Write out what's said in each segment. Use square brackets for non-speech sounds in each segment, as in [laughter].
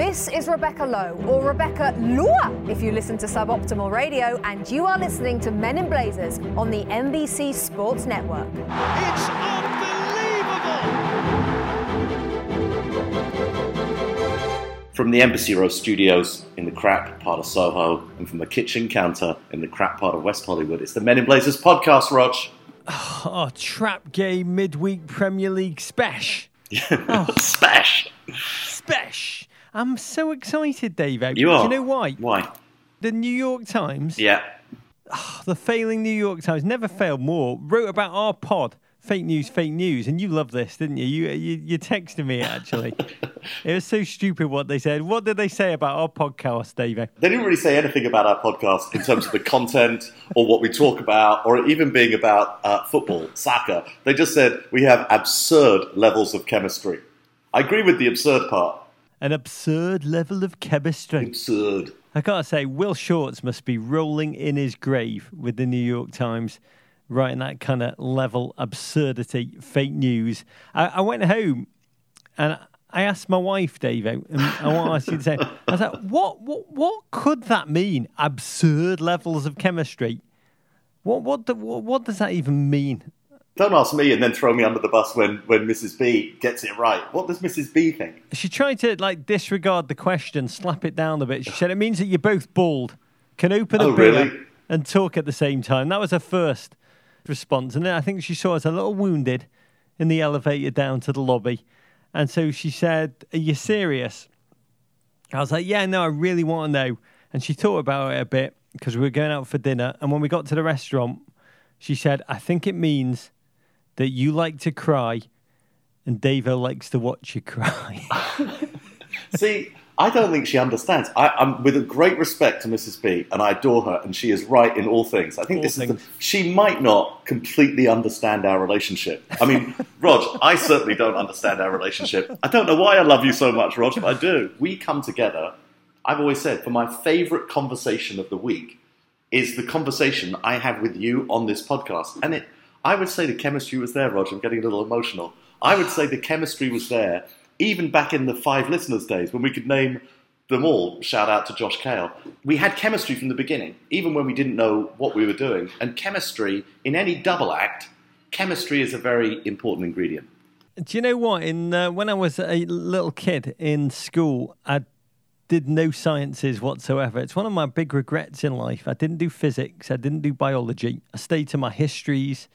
This is Rebecca Lowe, or Rebecca Lua if you listen to Suboptimal Radio, and you are listening to Men in Blazers on the NBC Sports Network. It's unbelievable! From the Embassy Row studios in the crap part of Soho, and from the kitchen counter in the crap part of West Hollywood, it's the Men in Blazers podcast, Rog. [sighs] Oh, trap game midweek Premier League spesh. Oh. Spash! Spesh. I'm so excited, Dave. You are. Do you know why? Why? The New York Times, Yeah. the failing New York Times, never failed more, wrote about our pod, fake news, fake news, and you love this, didn't you? You you, you texted me actually. [laughs] it was so stupid what they said. What did they say about our podcast, Dave? They didn't really say anything about our podcast in terms of the content or what we talk about or even being about uh, football, soccer. They just said we have absurd levels of chemistry. I agree with the absurd part. An absurd level of chemistry. Absurd. I gotta say, Will Shortz must be rolling in his grave with the New York Times, writing that kind of level absurdity, fake news. I, I went home and I asked my wife, Dave, and I want to ask you the same. I was like, what, what, what could that mean? Absurd levels of chemistry. What, what, the, what, what does that even mean? Don't ask me and then throw me under the bus when, when Mrs. B gets it right. What does Mrs. B think? She tried to like disregard the question, slap it down a bit. She said it means that you're both bald, can open a Oh, beer really? and talk at the same time. That was her first response, and then I think she saw us a little wounded in the elevator down to the lobby, and so she said, "Are you serious?" I was like, "Yeah, no, I really want to know." And she thought about it a bit because we were going out for dinner, and when we got to the restaurant, she said, "I think it means that you like to cry." And Davo likes to watch you cry. [laughs] [laughs] See, I don't think she understands. I, I'm with a great respect to Mrs. B, and I adore her, and she is right in all things. I think All this is the, she might not completely understand our relationship. I mean, [laughs] Rog, I certainly don't understand our relationship. I don't know why I love you so much, Rog, but I do. We come together. I've always said, for my favourite conversation of the week is the conversation I have with you on this podcast, and it. I would say the chemistry was there, Roger. I'm getting a little emotional. I would say the chemistry was there even back in the five listeners days when we could name them all. Shout out to Josh Kale. We had chemistry from the beginning, even when we didn't know what we were doing. And chemistry, in any double act, chemistry is a very important ingredient. Do you know what? In uh, when I was a little kid in school, I did no sciences whatsoever. It's one of my big regrets in life. I didn't do physics. I didn't do biology. I stayed to my histories,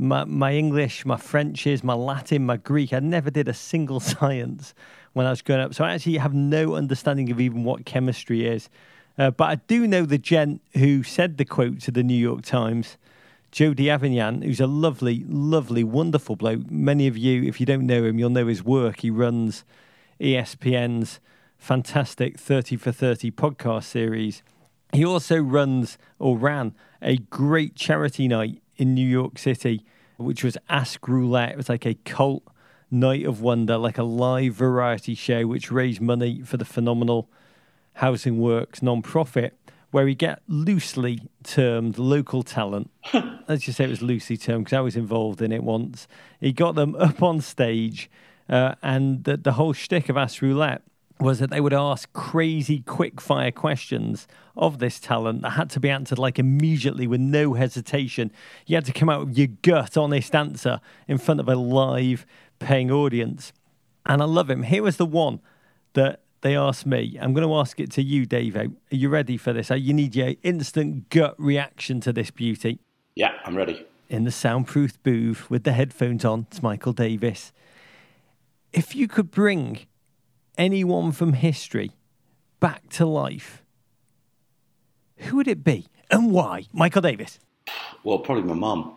my my English, my Frenches, my Latin, my Greek. I never did a single [laughs] science when I was growing up. So I actually have no understanding of even what chemistry is. Uh, but I do know the gent who said the quote to the New York Times. Jody Avirgan, who's a lovely, lovely, wonderful bloke. Many of you, if you don't know him, you'll know his work. He runs ESPN's fantastic 30 for 30 podcast series. He also runs or ran a great charity night in New York City, which was Ask Roulette. It was like a cult night of wonder, like a live variety show, which raised money for the phenomenal Housing Works non-profit, where he get loosely termed local talent. [laughs] Let's just say it was loosely termed because I was involved in it once. He got them up on stage, uh, and the, the whole shtick of Ask Roulette was that they would ask crazy quick fire questions of this talent that had to be answered like immediately with no hesitation. You had to come out with your gut honest answer in front of a live paying audience. And I love him. Here was the one that they asked me. I'm going to ask it to you, Dave. Are you ready for this? You need your instant gut reaction to this beauty. Yeah, I'm ready. In the soundproof booth with the headphones on, it's Michael Davies. If you could bring anyone from history back to life, who would it be and why? Michael Davies. Well, probably my mum.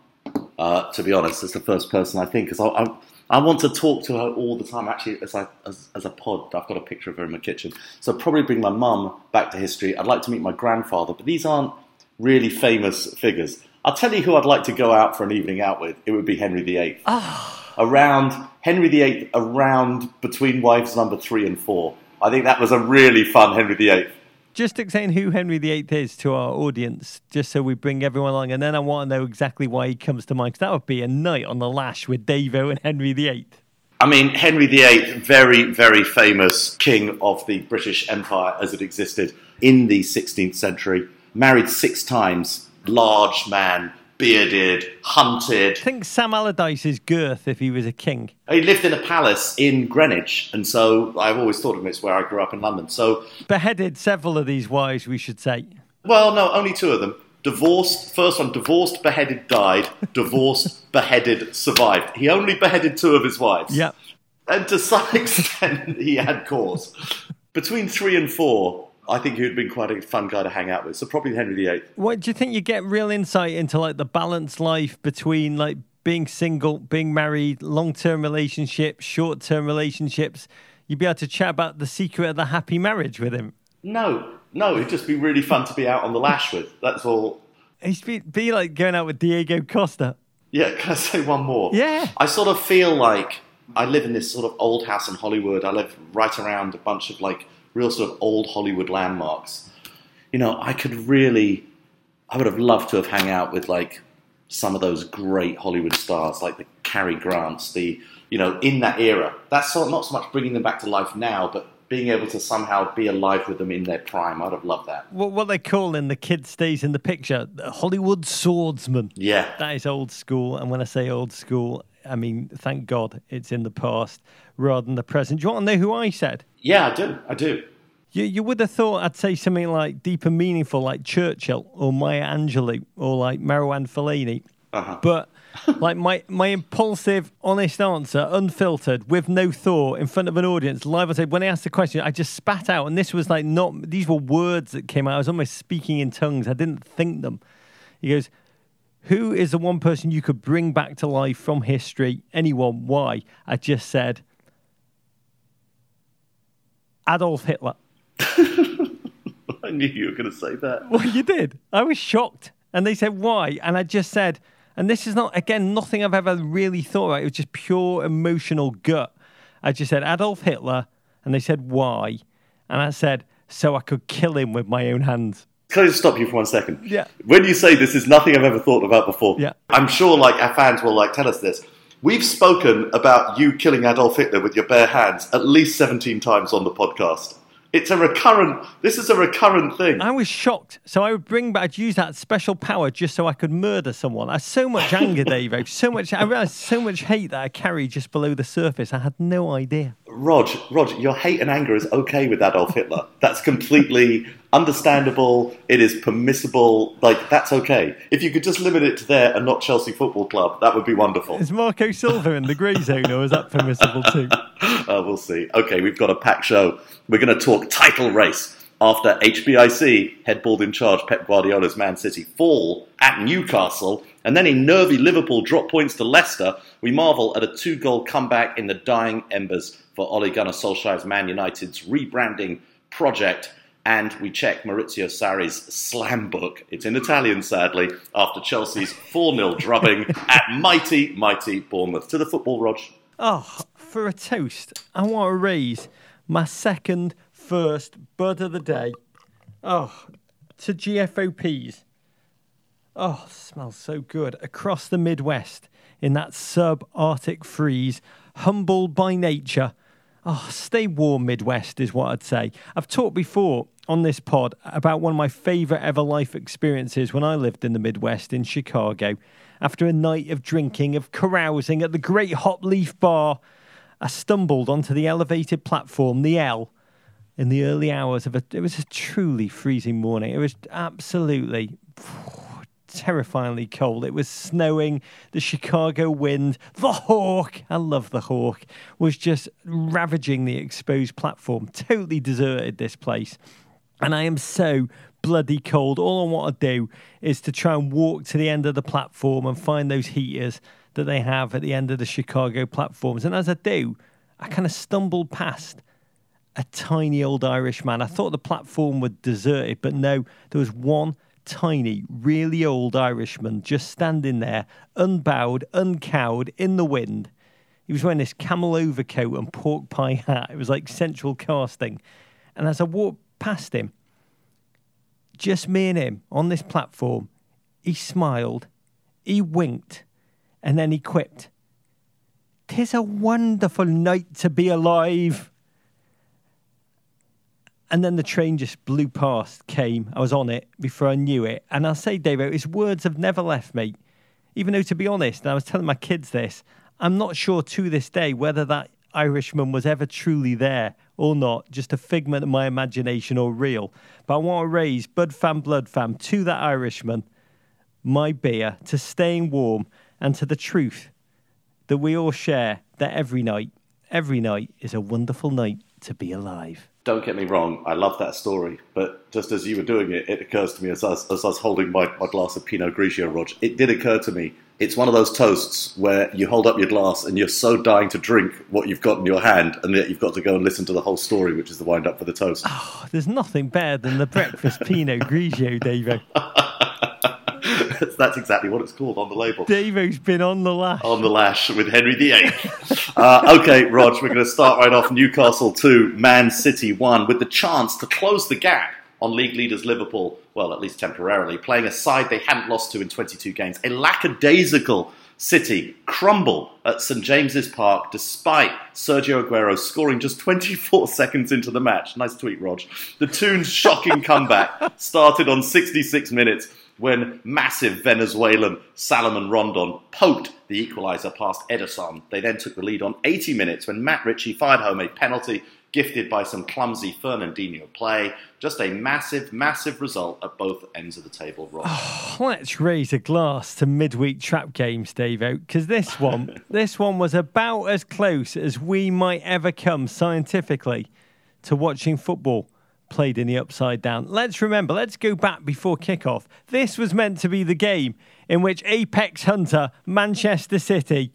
Uh, to be honest, it's the first person I think because I, I, I want to talk to her all the time. Actually, as, I, as, as a pod, I've got a picture of her in my kitchen. So I'd probably bring my mum back to history. I'd like to meet my grandfather, but these aren't really famous figures. I'll tell you who I'd like to go out for an evening out with. It would be Henry VIII. Around Henry VIII, around between wives number three and four. I think that was a really fun Henry VIII. Just explain who Henry VIII is to our audience, just so we bring everyone along. And then I want to know exactly why he comes to mind, because that would be a night on the lash with Davo and Henry VIII. I mean, Henry VIII, very, very famous king of the British Empire as it existed in the 16th century, married six times, large man, bearded, hunted. I think Sam Allardyce's girth if he was a king. He lived in a palace in Greenwich, and so I've always thought of him as where I grew up in London. So, Beheaded several of these wives, we should say. well, no, only two of them. Divorced, first one, divorced, beheaded, died. Divorced, [laughs] beheaded, survived. He only beheaded two of his wives. Yeah. And to some [laughs] extent, he had cause. Between three and four, I think he would have been quite a fun guy to hang out with. So probably Henry VIII. What do you think you get real insight into like the balanced life between like being single, being married, long term relationships, short term relationships? You'd be able to chat about the secret of the happy marriage with him. No, no, it'd just be really fun to be out on the lash with. That's all. He'd be, be like going out with Diego Costa. Yeah, can I say one more? Yeah. I sort of feel like I live in this sort of old house in Hollywood. I live right around a bunch of like real sort of old Hollywood landmarks. You know, I could really, I would have loved to have hung out with like some of those great Hollywood stars, like the Cary Grants, the you know, in that era. That's sort not so much bringing them back to life now, but being able to somehow be alive with them in their prime. I'd have loved that. What, what they call in the kid stays in the picture, Hollywood swordsman. Yeah. That is old school. And when I say old school, I mean, thank God it's in the past rather than the present. Do you want to know who I said? Yeah, I do. I do. You, you would have thought I'd say something like deep and meaningful, like Churchill or Maya Angelou or like Marwan Fellaini. Uh-huh. But like my, my impulsive, honest answer, unfiltered, with no thought, in front of an audience, live on tape. When I asked the question, I just spat out, and this was like not. These were words that came out. I was almost speaking in tongues. I didn't think them. He goes, "Who is the one person you could bring back to life from history? Anyone? Why?" I just said, Adolf Hitler. [laughs] I knew you were going to say that. Well, you did. I was shocked. And they said, why? And I just said, and this is not, again, nothing I've ever really thought about. It was just pure emotional gut. I just said, Adolf Hitler. And they said, why? And I said, so I could kill him with my own hands. Can I just stop you for one second? Yeah. When you say this is nothing I've ever thought about before, Yeah. I'm sure like our fans will like tell us this. We've spoken about you killing Adolf Hitler with your bare hands at least 17 times on the podcast. It's a recurrent. This is a recurrent thing. I was shocked. So I would bring back, I'd use that special power just so I could murder someone. I had so much anger, [laughs] Dave. So much, I realized so much hate that I carry just below the surface. I had no idea. Rog, Rog, your hate and anger is okay with Adolf Hitler. That's completely understandable. It is permissible. Like that's okay. If you could just limit it to there and not Chelsea Football Club, that would be wonderful. Is Marco Silva in the grey zone or is that permissible too? [laughs] Uh, we'll see. Okay, we've got a packed show. We're going to talk title race after HBIC headballed in charge Pep Guardiola's Man City fall at Newcastle, and then in nervy Liverpool drop points to Leicester. We marvel at a two-goal comeback in the dying embers for Ole Gunnar Solskjaer's Man United's rebranding project. And we check Maurizio Sarri's slam book. It's in Italian, sadly, after Chelsea's 4 0 drubbing [laughs] at mighty, mighty Bournemouth. To the football, Rog. Oh, for a toast, I want to raise my second first bud of the day. Oh, to GFOPs. Oh, smells so good. Across the Midwest in that sub-Arctic freeze, humbled by nature. Oh, stay warm, Midwest, is what I'd say. I've talked before on this pod about one of my favourite ever life experiences when I lived in the Midwest in Chicago. After a night of drinking, of carousing at the Great Hop Leaf Bar, I stumbled onto the elevated platform, the L, in the early hours of a. It was a truly freezing morning. It was absolutely [sighs] terrifyingly cold. It was snowing. The Chicago wind, the hawk, I love the hawk, was just ravaging the exposed platform. Totally deserted this place. And I am so bloody cold. All I want to do is to try and walk to the end of the platform and find those heaters that they have at the end of the Chicago platforms. And as I do, I kind of stumbled past a tiny old Irish man. I thought the platform was deserted, but no, there was one tiny, really old Irishman just standing there, unbowed, uncowed, in the wind. He was wearing this camel overcoat and pork pie hat. It was like central casting. And as I walked past him, just me and him on this platform, he smiled, he winked, and then he quipped, Tis a wonderful night to be alive. And then the train just blew past, came. I was on it before I knew it. And I'll say, Davo, his words have never left me. Even though, to be honest, and I was telling my kids this, I'm not sure to this day whether that Irishman was ever truly there or not, just a figment of my imagination or real. But I want to raise Bud Fam Blood Fam to that Irishman, my beer, to staying warm and to the truth that we all share that every night, every night is a wonderful night to be alive. Don't get me wrong, I love that story, but just as you were doing it, it occurs to me as I was, as I was holding my, my glass of Pinot Grigio, Rog, it did occur to me. It's one of those toasts where you hold up your glass and you're so dying to drink what you've got in your hand, and yet you've got to go and listen to the whole story, which is the wind up for the toast. Oh, there's nothing better than the breakfast [laughs] Pinot Grigio, Davo. [laughs] That's exactly what it's called on the label. Davo's been on the lash. On the lash with Henry VIII. uh, okay, Rog, we're going to start right off. Newcastle 2, Man City 1, with the chance to close the gap on league leaders Liverpool, well, at least temporarily, playing a side they hadn't lost to in 22 games. A lackadaisical City crumble at St James's Park despite Sergio Aguero scoring just 24 [laughs] seconds into the match. Nice tweet, Rog. The Toon's shocking comeback [laughs] started on 66 minutes when massive Venezuelan Salomon Rondon poked the equaliser past Ederson. They then took the lead on 80 minutes when Matt Ritchie fired home a penalty gifted by some clumsy Fernandinho play. Just a massive, massive result at both ends of the table, Rob. Oh, let's raise a glass to midweek trap games, Dave, because this one, [laughs] this one was about as close as we might ever come scientifically to watching football played in the upside down. Let's remember, let's go back before kickoff. This was meant to be the game in which Apex Hunter, Manchester City,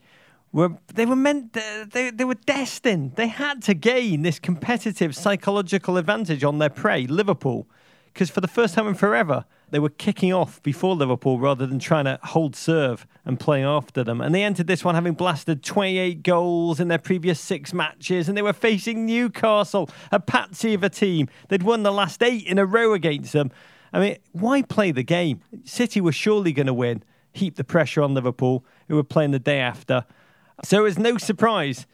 were they were meant they, they were destined. They had to gain this competitive psychological advantage on their prey, Liverpool, because for the first time in forever, they were kicking off before Liverpool rather than trying to hold serve and play after them. And they entered this one having blasted 28 goals in their previous six matches, and they were facing Newcastle, a patsy of a team. They'd won the last eight in a row against them. I mean, why play the game? City were surely going to win, heap the pressure on Liverpool, who were playing the day after. So it's no surprise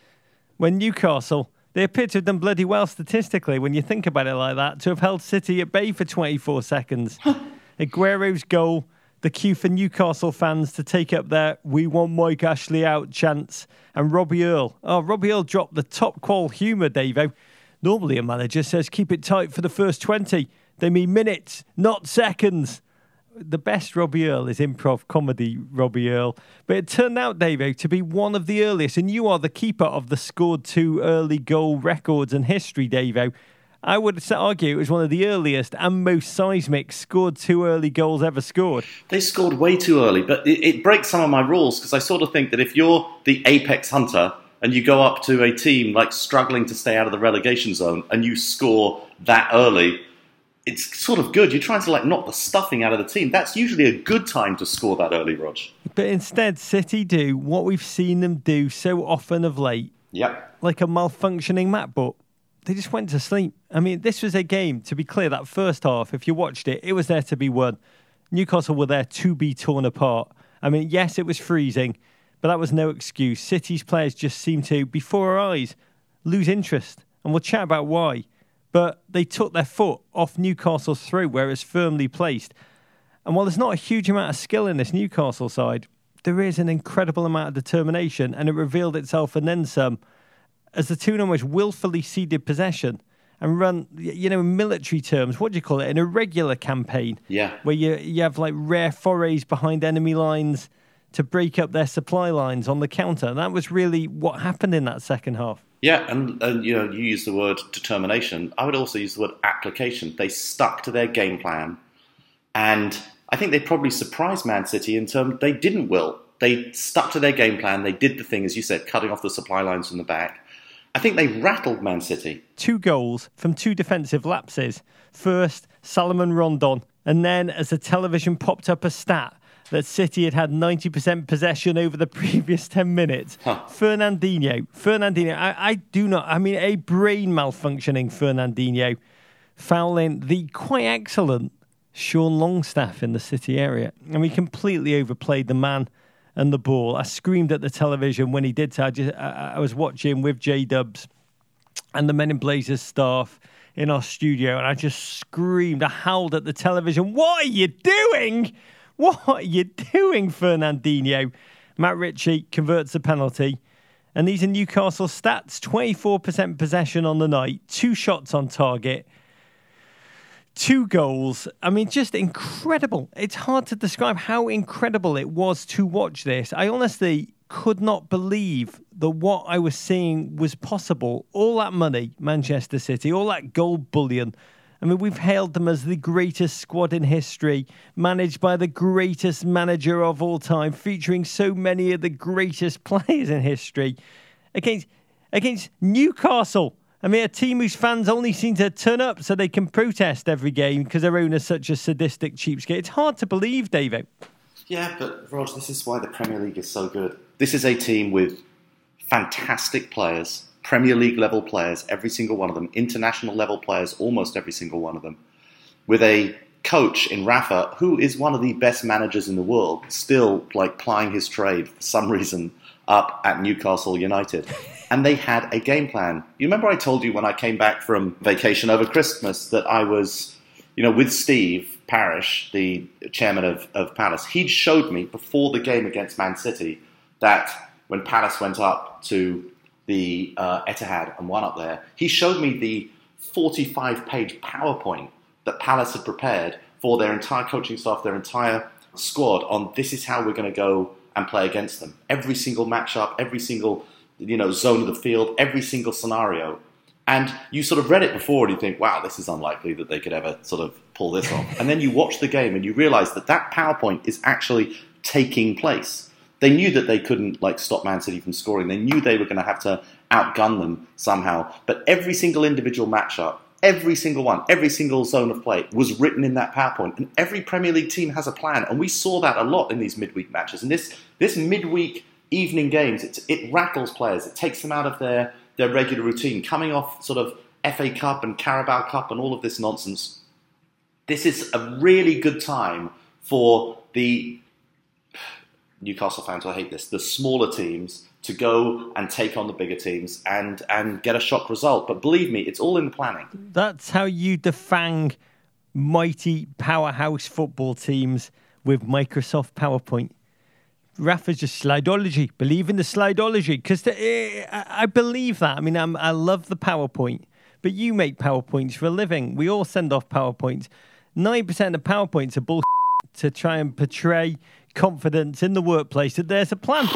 when Newcastle, they appear to have done bloody well statistically when you think about it like that, to have held City at bay for 24 seconds. [laughs] Aguero's goal, the cue for Newcastle fans to take up their We Want Mike Ashley Out chance, and Robbie Earle. Oh, Robbie Earle dropped the top qual humour, Davo. Normally a manager says keep it tight for the first 20. They mean minutes, not seconds the best Robbie Earle is improv comedy Robbie Earle. But it turned out, Davo, eh, to be one of the earliest, and you are the keeper of the scored two early goal records in history, Davo. Eh? I would argue it was one of the earliest and most seismic scored two early goals ever scored. They scored way too early, but it, it breaks some of my rules because I sort of think that if you're the apex hunter and you go up to a team like struggling to stay out of the relegation zone and you score that early, it's sort of good. You're trying to like knock the stuffing out of the team. That's usually a good time to score that early, Rog. But instead, City do what we've seen them do so often of late. Yep. Like a malfunctioning MacBook. They just went to sleep. I mean, this was a game, to be clear, that first half, if you watched it, it was there to be won. Newcastle were there to be torn apart. I mean, yes, it was freezing, but that was no excuse. City's players just seemed to, before our eyes, lose interest. And we'll chat about why but they took their foot off Newcastle's throat where it's firmly placed. And while there's not a huge amount of skill in this Newcastle side, there is an incredible amount of determination, and it revealed itself and then some as the two almost willfully ceded possession and run, you know, in military terms, what do you call it? An irregular campaign. Yeah. Where you, you have like rare forays behind enemy lines to break up their supply lines on the counter. That was really what happened in that second half. Yeah, and, and you know, you use the word determination. I would also use the word application. They stuck to their game plan, and I think they probably surprised Man City in terms they didn't will. They stuck to their game plan. They did the thing, as you said, cutting off the supply lines from the back. I think they rattled Man City. Two goals from two defensive lapses. First, Salomon Rondon, and then as the television popped up a stat that City had had 90% possession over the [laughs] previous 10 minutes. Huh. Fernandinho, Fernandinho, I, I, do not, I mean, a brain malfunctioning Fernandinho fouling the quite excellent Sean Longstaff in the City area. And we completely overplayed the man and the ball. I screamed at the television when he did so. I, just, I, I was watching with J Dubs and the Men in Blazers staff in our studio, and I just screamed. I howled at the television. What are you doing? What are you doing, Fernandinho? Matt Ritchie converts a penalty. And these are Newcastle stats 24% possession on the night, two shots on target, two goals. I mean, just incredible. It's hard to describe how incredible it was to watch this. I honestly could not believe that what I was seeing was possible. All that money, Manchester City, all that gold bullion. I mean, we've hailed them as the greatest squad in history, managed by the greatest manager of all time, featuring so many of the greatest [laughs] players in history against against Newcastle I mean, a team whose fans only seem to turn up so they can protest every game because their owner's such a sadistic cheapskate. It's hard to believe, David. Yeah, but Rog, this is why the Premier League is so good. This is a team with fantastic players, Premier League level players, every single one of them, international level players, almost every single one of them, with a coach in Rafa who is one of the best managers in the world, still like plying his trade for some [laughs] reason up at Newcastle United and they had a game plan. You remember I told you when I came back from vacation over Christmas that I was, you know, with Steve Parish, the chairman of, of Palace. He'd showed me before the game against Man City that when Palace went up to the uh, Etihad and won up there, he showed me the 45 page PowerPoint that Palace had prepared for their entire coaching staff, their entire squad on this is how we're going to go and play against them. Every single matchup, every single you know, zone of the field, every single scenario. And you sort of read it before and you think, wow, this is unlikely that they could ever sort of pull this off. and then you watch the game and you realize that that PowerPoint is actually taking place. They knew that they couldn't like stop Man City from scoring. They knew they were going to have to outgun them somehow. But every single individual matchup, every single one, every single zone of play was written in that PowerPoint. And every Premier League team has a plan. And we saw that a lot in these midweek matches. And this this midweek evening games, it, it rattles players. It takes them out of their, their regular routine. Coming off sort of FA Cup and Carabao Cup and all of this nonsense, this is a really good time for the Newcastle fans will hate this, the smaller teams to go and take on the bigger teams and, and get a shock result. But believe me, it's all in the planning. That's how you defang mighty powerhouse football teams with Microsoft PowerPoint. Rafa's just slideology. Believe in the slideology because eh, I believe that. I mean, I'm, i love the PowerPoint, but you make PowerPoints for a living. We all send off PowerPoints. Nine percent of PowerPoints are bullshit to try and portray confidence in the workplace that there's a plan.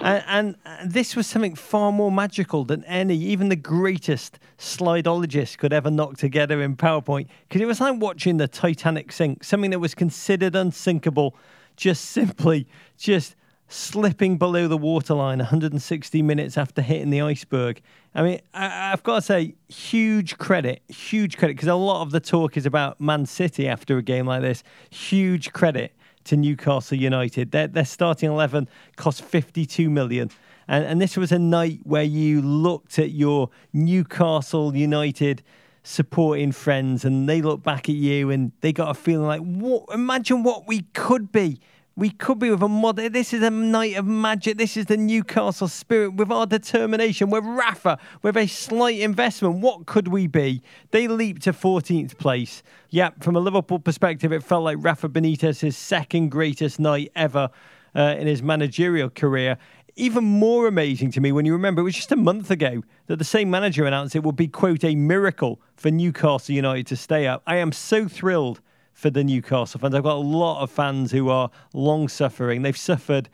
And, and, this was something far more magical than any, even the greatest slideologist could ever knock together in PowerPoint. Because it was like watching the Titanic sink, something that was considered unsinkable just simply just slipping below the waterline 160 minutes after hitting the iceberg. I mean, I, have got to say, huge credit, huge credit, because a lot of the talk is about Man City after a game like this. Huge credit to Newcastle United. Their, their starting 11 cost 52 million. And, and this was a night where you looked at your Newcastle United supporting friends and they look back at you and they got a feeling like, what? Imagine what we could be. We could be with a mod. This is a night of magic. This is the Newcastle spirit with our determination, with Rafa, with a slight investment. What could we be? They leaped to 14th place. Yep, from a Liverpool perspective, it felt like Rafa Benitez's second greatest night ever uh, in his managerial career even more amazing to me when you remember it was just a month ago that the same manager announced it would be, quote, a miracle for Newcastle United to stay up. I am so thrilled for the Newcastle fans. I've got a lot of fans who are long suffering. They've suffered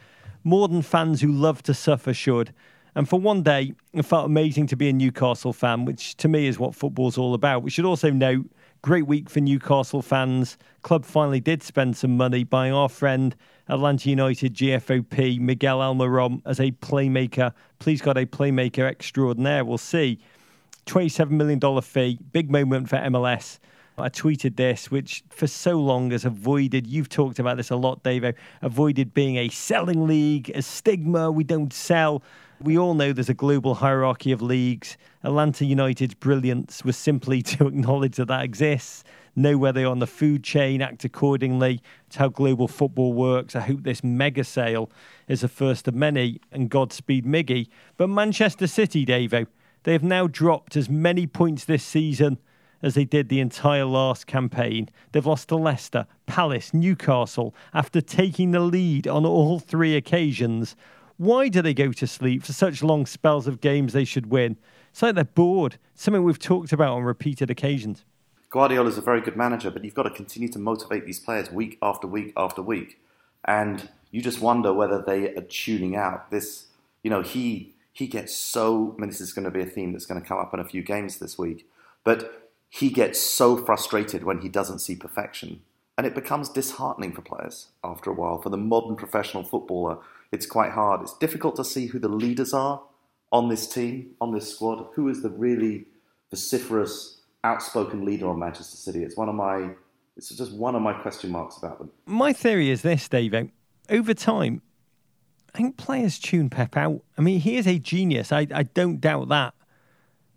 more than fans who love to suffer should. And for one day, it felt amazing to be a Newcastle fan, which to me is what football's all about. We should also note great week for Newcastle fans. Club finally did spend some money buying our friend Atlanta United GFOP Miguel Almiron as a playmaker. Please God, a playmaker extraordinaire. We'll see. $27 million fee, big moment for MLS. I tweeted this, which for so long has avoided, you've talked about this a lot, Davo, uh, avoided being a selling league, a stigma, we don't sell. We all know there's a global hierarchy of leagues. Atlanta United's brilliance was simply [laughs] to acknowledge that that exists, know where they are on the food chain, act accordingly. It's how global football works. I hope this mega sale is the first of many, and Godspeed Miggy. But Manchester City, Davo, uh, they have now dropped as many points this season as they did the entire last campaign. They've lost to Leicester, Palace, Newcastle after taking the lead on all three occasions. Why do they go to sleep for such long spells of games they should win? It's like they're bored, something we've talked about on repeated occasions. Guardiola is a very good manager, but you've got to continue to motivate these players week after week after week. And you just wonder whether they are tuning out. This, you know, he he gets so, I mean, this is going to be a theme that's going to come up in a few games this week, but he gets so frustrated when he doesn't see perfection. And it becomes disheartening for players after a while. For the modern professional footballer, it's quite hard. It's difficult to see who the leaders are on this team, on this squad. Who is the really vociferous, outspoken leader on Manchester City? It's one of my it's just one of my question marks about them. My theory is this, Dave. Over time, I think players tune Pep out. I mean, he is a genius. I, I don't doubt that.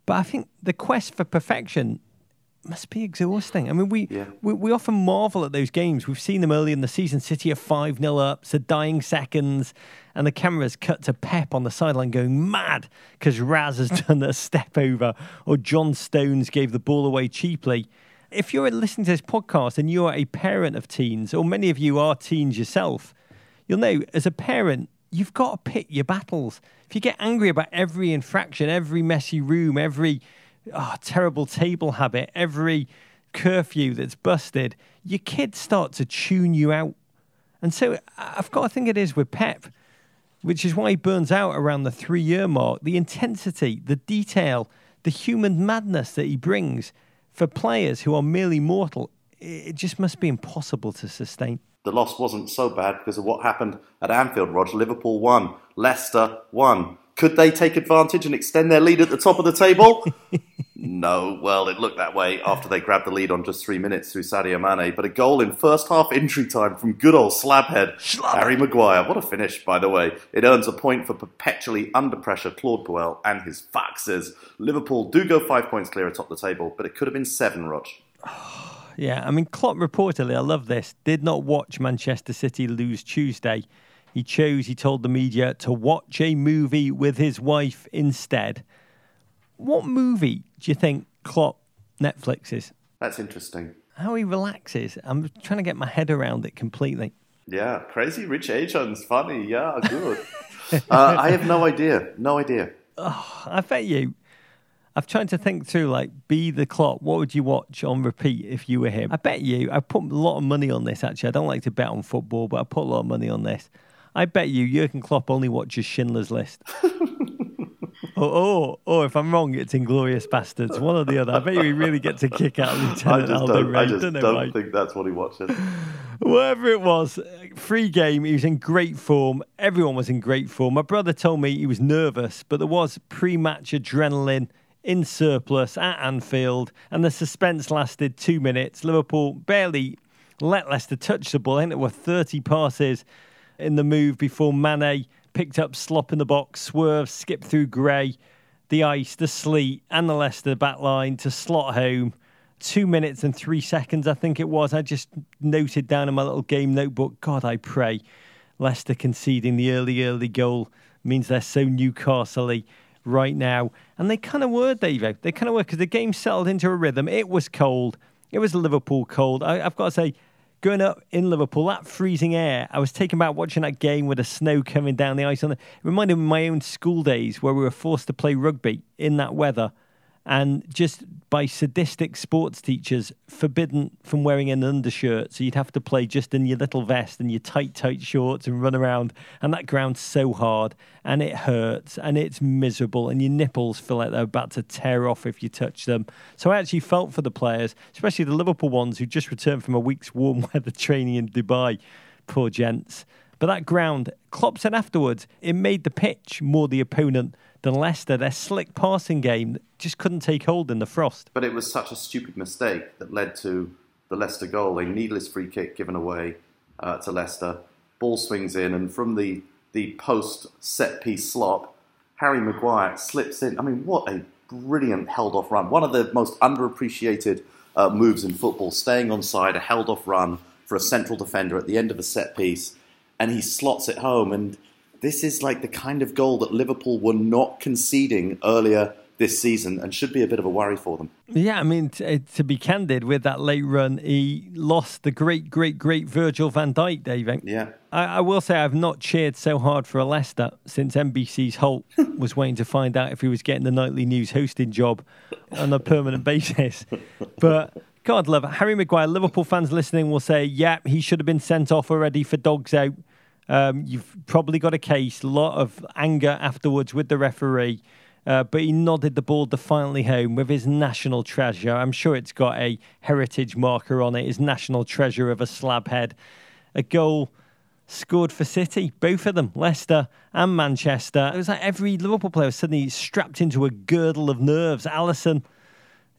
But I think the quest for perfection must be exhausting. I mean, we, yeah. we, we often marvel at those games. We've seen them early in the season. City are 5 0 up, so dying seconds, and the cameras cut to Pep on the sideline going mad because Raz has [laughs] done a step over or John Stones gave the ball away cheaply. If you're listening to this podcast and you're a parent of teens, or many of you are teens yourself, you'll know as a parent, you've got to pick your battles. If you get angry about every infraction, every messy room, every oh, terrible table habit, every curfew that's busted, your kids start to tune you out. And so I've got to think it is with Pep, which is why he burns out around the three year mark. The intensity, the detail, the human madness that he brings for players who are merely mortal, it just must be impossible to sustain. The loss wasn't so bad because of what happened at Anfield, Roger. Liverpool won, Leicester won. Could they take advantage and extend their lead at the top of the table? [laughs] no. Well, it looked that way after they grabbed the lead on just three minutes through Sadio Mane. But a goal in first half injury time from good old slabhead Harry Maguire. What a finish, by the way. It earns a point for perpetually under pressure Claude Puel and his Foxes. Liverpool do go five points clear atop the table, but it could have been seven, Rog. [sighs] yeah, I mean, Klopp reportedly, I love this, did not watch Manchester City lose Tuesday he chose, he told the media, to watch a movie with his wife instead. What movie do you think Klopp Netflix is? That's interesting. How he relaxes. I'm trying to get my head around it completely. Yeah, crazy rich Asians, funny. Yeah, good. [laughs] uh, I have no idea. No idea. Oh, I bet you. I've tried to think through, like, be the Klopp. What would you watch on repeat if you were him? I bet you. I put a lot of money on this. Actually, I don't like to bet on football, but I put a lot of money on this. I bet you Jurgen Klopp only watches Schindler's List. [laughs] Oh, oh, or if I'm wrong, it's Inglourious Basterds, one or the other. I bet you he really gets a kick out of [laughs] Lieutenant I Aldo Ray. I just don't, don't right? think that's what he watches. Whatever it was, free game. He was in great form. Everyone was in great form. My brother told me he was nervous, but there was pre-match adrenaline in surplus at Anfield, and the suspense lasted two minutes. Liverpool barely let Leicester touch the ball. I think there were 30 passes in the move before Mane picked up slop in the box, swerve, skipped through Gray, the ice, the sleet, and the Leicester back line to slot home. Two minutes and three seconds, I think it was. I just noted down in my little game notebook. God, I pray Leicester conceding the early, early goal means they're so Newcastle right now. And they kind of were, David. They kind of were because the game settled into a rhythm. It was cold. It was Liverpool cold. I, have got to say, Going up in Liverpool, that freezing air, I was taken back watching that game with the snow coming down the ice. On it It reminded me of my own school days where we were forced to play rugby in that weather and just by sadistic sports teachers forbidden from wearing an undershirt. So you'd have to play just in your little vest and your tight, tight shorts and run around. And that ground's so hard and it hurts and it's miserable and your nipples feel like they're about to tear off if you touch them. So I actually felt for the players, especially the Liverpool ones who just returned from a week's warm [laughs] weather training in Dubai. Poor gents. But that ground, Klopp said afterwards, it made the pitch more the opponent than Leicester. Their slick passing game just couldn't take hold in the frost. But it was such a stupid mistake that led to the Leicester goal. A needless free kick given away uh, to Leicester. Ball swings in, and from the, the post set piece slop, Harry Maguire slips in. I mean, what a brilliant held off run. One of the most underappreciated uh, moves in football, staying on side, a held off run for a central defender at the end of a set piece, and he slots it home. And this is like the kind of goal that Liverpool were not conceding earlier this season and should be a bit of a worry for them. Yeah, I mean, to, uh, to be candid, with that late run, he lost the great, great, great Virgil van Dijk, Dave. Yeah. I, I, will say I've not cheered so hard for a Leicester since NBC's Holt [laughs] was waiting to find out if he was getting the nightly news hosting job on a permanent basis. But God love it. Harry Maguire, Liverpool fans listening will say, yeah, he should have been sent off already for DOGSO. Um, you've probably got a case, a lot of anger afterwards with the referee. Uh, but he nodded the ball defiantly home with his national treasure. I'm sure it's got a heritage marker on it, his national treasure of a slab head. A goal scored for City, both of them, Leicester and Manchester. It was like every Liverpool player was suddenly strapped into a girdle of nerves. Alisson,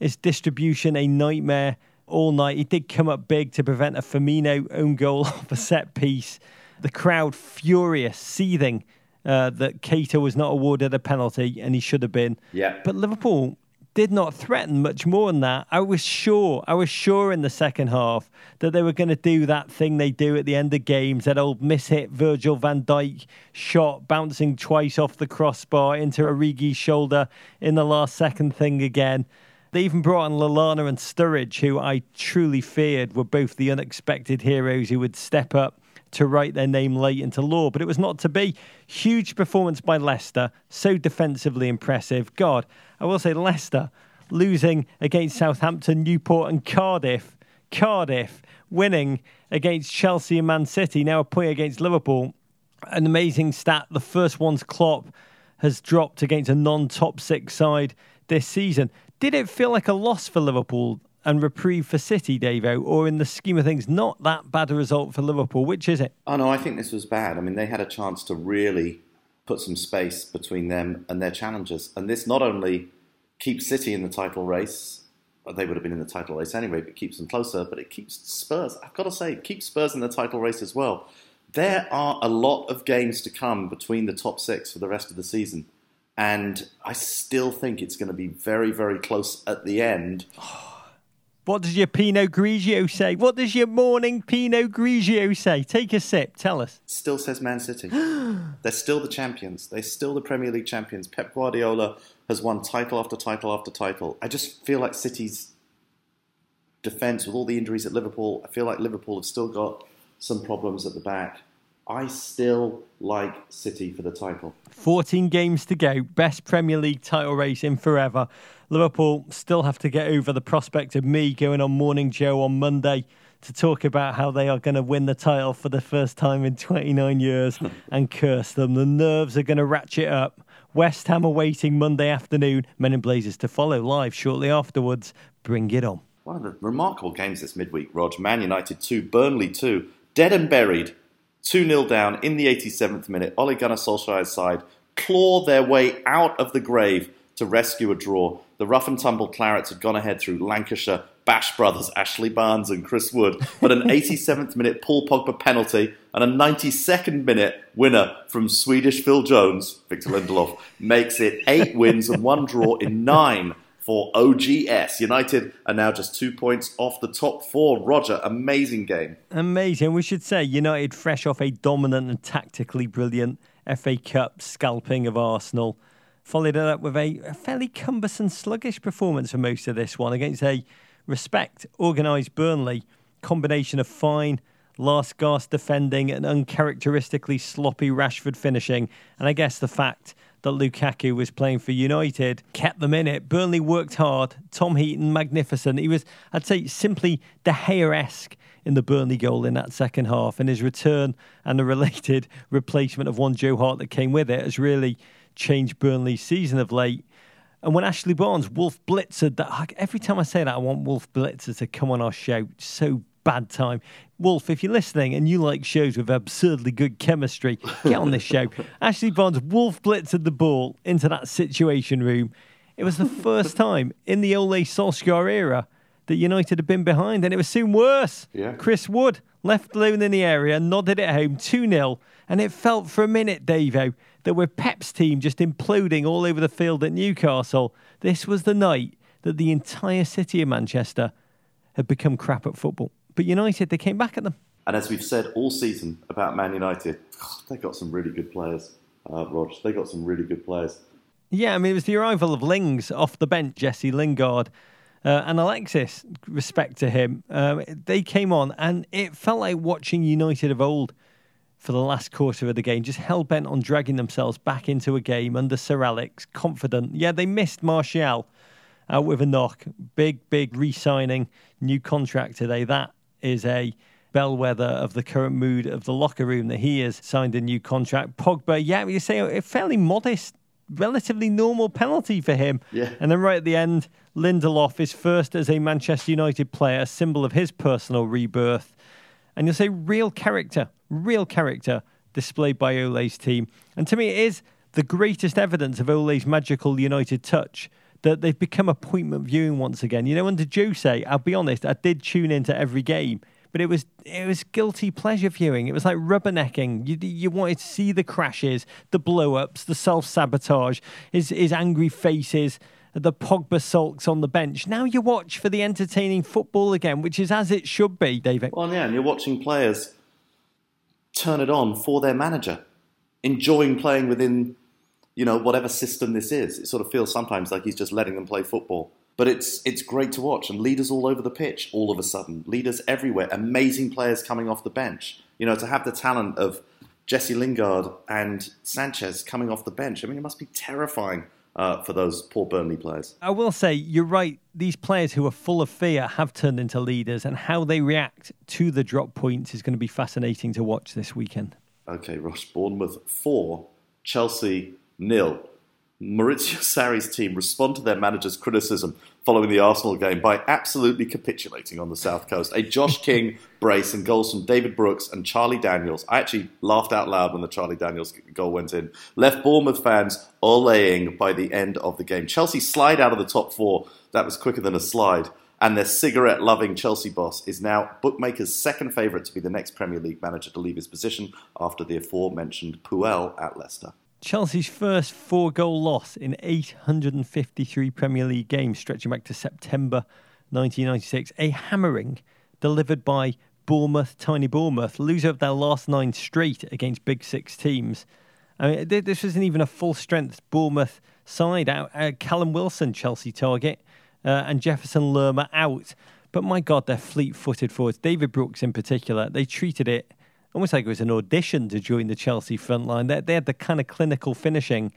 his distribution, a nightmare all night. He did come up big to prevent a Firmino own goal [laughs] off a set piece. The crowd furious, seething uh, that Keita was not awarded a penalty and he should have been. Yeah. But Liverpool did not threaten much more than that. I was sure, I was sure in the second half that they were going to do that thing they do at the end of games, that old mishit Virgil van Dijk shot bouncing twice off the crossbar into Origi's shoulder in the last second thing again. They even brought on Lallana and Sturridge, who I truly feared were both the unexpected heroes who would step up to write their name late into law, but it was not to be. Huge performance by Leicester, so defensively impressive. God, I will say Leicester losing against Southampton, Newport, and Cardiff. Cardiff winning against Chelsea and Man City, now a point against Liverpool. An amazing stat. The first one's Klopp has dropped against a non top six side this season. Did it feel like a loss for Liverpool and reprieve for City, Davo, or in the scheme of things, not that bad a result for Liverpool? Which is it? Oh, no, I think this was bad. I mean, they had a chance to really put some space between them and their challengers. And this not only keeps City in the title race, they would have been in the title race anyway, but keeps them closer, but it keeps Spurs, I've got to say, it keeps Spurs in the title race as well. There are a lot of games to come between the top six for the rest of the season. And I still think it's going to be very, very close at the end. [sighs] Oh, What does your Pinot Grigio say? What does your morning Pinot Grigio say? Take a sip. Tell us. Still says Man City. [gasps] They're still the champions. They're still the Premier League champions. Pep Guardiola has won title after title after title. I just feel like City's defence, with all the injuries at Liverpool, I feel like Liverpool have still got some problems at the back. I still like City for the title. 14 games to go. Best Premier League title race in forever. Liverpool still have to get over the prospect of me going on Morning Joe on Monday to talk about how they are going to win the title for the first time in 29 years [laughs] and curse them. The nerves are going to ratchet up. West Ham are waiting Monday afternoon. Men in Blazers to follow live shortly afterwards. Bring it on. One of the remarkable games this midweek, Rog. Man United 2, Burnley 2. Dead and buried. 2 0 down in the 87th minute. Ole Gunnar Solskjaer's side claw their way out of the grave to rescue a draw. The rough and tumble Clarets had gone ahead through Lancashire, Bash brothers Ashley Barnes and Chris Wood, but an 87th minute Paul Pogba penalty and a 92nd minute winner from Swedish Phil Jones, Victor Lindelof, makes it eight wins and one draw in nine for OGS. United are now just two points off the top four. Roger, amazing game. Amazing. We should say United fresh off a dominant and tactically brilliant FA Cup scalping of Arsenal. Followed it up with a, a fairly cumbersome, sluggish performance for most of this one against a respect organised Burnley. Combination of fine, last gasp defending, and uncharacteristically sloppy Rashford finishing. And I guess the fact that Lukaku was playing for United kept them in it. Burnley worked hard. Tom Heaton, magnificent. He was, I'd say, simply De Gea esque in the Burnley goal in that second half. And his return and the [laughs] related replacement of one Joe Hart that came with it has really changed Burnley's season of late. And when Ashley Barnes, Wolf Blitzer, that every time I say that, I want Wolf Blitzer to come on our show. So bad time. Wolf, if you're listening and you like shows with absurdly good chemistry, get on this show. [laughs] Ashley Barnes, Wolf blitzered the ball into that situation room. It was the first time in the Ole Solskjaer era that United had been behind, and it was soon worse. Yeah. Chris Wood, left alone in the area, nodded it home 2 0, and it felt for a minute, Davo, that with Pep's team just imploding all over the field at Newcastle, this was the night that the entire city of Manchester had become crap at football. But United, they came back at them. And as we've said all season about Man United, [sighs] they got some really good players, uh, Rog. They got some really good players. Yeah, I mean, it was the arrival of Lings off the bench, Jesse Lingard. Uh, and Alexis, respect to him, um, they came on and it felt like watching United of old for the last quarter of the game, just hell bent on dragging themselves back into a game under Sir Alex, confident. Yeah, they missed Martial out with a knock. Big, big re signing, new contract today. That is a bellwether of the current mood of the locker room that he has signed a new contract. Pogba, yeah, you say a fairly modest, relatively normal penalty for him. Yeah. And then right at the end, Lindelof is first as a Manchester United player, a symbol of his personal rebirth. And you'll say real character, real character displayed by Ole's team. And to me, it is the greatest evidence of Ole's magical United touch that they've become appointment viewing once again. You know, under Jose, I'll be honest, I did tune into every game, but it was it was guilty pleasure viewing. It was like rubbernecking. You you wanted to see the crashes, the blow ups, the self sabotage, his his angry faces. The Pogba sulks on the bench. Now you watch for the entertaining football again, which is as it should be, David. Well, yeah, and you're watching players turn it on for their manager, enjoying playing within you know, whatever system this is. It sort of feels sometimes like he's just letting them play football. But it's it's great to watch, and leaders all over the pitch. All of a sudden, leaders everywhere, amazing players coming off the bench. You know, to have the talent of Jesse Lingard and Sanchez coming off the bench. I mean, it must be terrifying uh, for those poor Burnley players. I will say you're right. These players who are full of fear have turned into leaders, and how they react to the drop points is going to be fascinating to watch this weekend. Okay, Ross Bournemouth four, Chelsea nil. Maurizio Sarri's team respond to their manager's criticism following the Arsenal game by absolutely capitulating on the South Coast. A Josh [laughs] King brace and goals from David Brooks and Charlie Daniels. I actually laughed out loud when the Charlie Daniels goal went in. Left Bournemouth fans olaying by the end of the game. Chelsea slide out of the top four. That was quicker than a slide. And their cigarette loving Chelsea boss is now bookmakers' second favourite to be the next Premier League manager to leave his position after the aforementioned Puel at Leicester. Chelsea's first four goal loss in 853 Premier League games, stretching back to September 1996. A hammering delivered by Bournemouth, tiny Bournemouth, loser of their last nine straight against Big Six teams. I mean, this wasn't even a full strength Bournemouth side. Out, uh, Callum Wilson, Chelsea target, uh, and Jefferson Lerma out. But my God, they're fleet footed forwards. David Brooks, in particular, they treated it almost like it was an audition to join the Chelsea front line. They, they had the kind of clinical finishing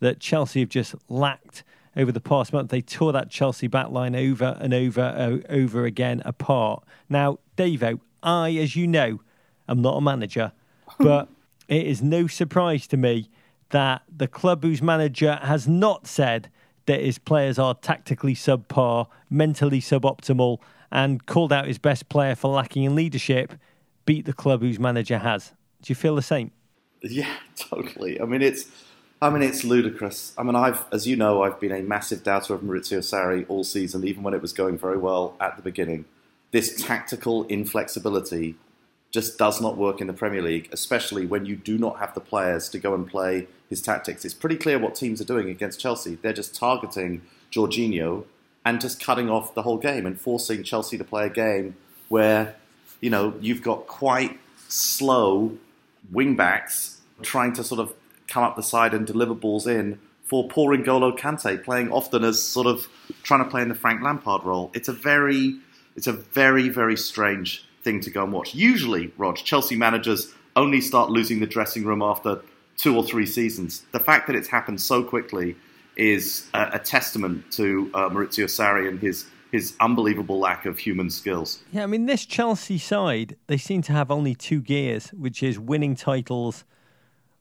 that Chelsea have just lacked over the past month. They tore that Chelsea back line over and over uh, over again apart. Now, Davo, I, as you know, am not a manager, [laughs] but it is no surprise to me that the club whose manager has not said that his players are tactically subpar, mentally suboptimal, and called out his best player for lacking in leadership beat the club whose manager has. Do you feel the same? Yeah, [laughs] totally. I mean, it's. I mean, it's ludicrous. I mean, I've, as you know, I've been a massive doubter of Maurizio Sarri all season, even when it was going very well at the beginning. This tactical inflexibility just does not work in the Premier League, especially when you do not have the players to go and play his tactics. It's pretty clear what teams are doing against Chelsea. They're just targeting Jorginho and just cutting off the whole game and forcing Chelsea to play a game where you know, you've got quite slow wingbacks trying to sort of come up the side and deliver balls in for poor N'Golo Kante playing often as sort of trying to play in the Frank Lampard role. It's a very, it's a very, very strange thing to go and watch. Usually, Rog, Chelsea managers only start losing the dressing room after two or three seasons. The fact that it's happened so quickly is a, a testament to uh, Maurizio Sarri and his his unbelievable lack of human skills. Yeah, I mean, this Chelsea side, they seem to have only two gears, which is winning titles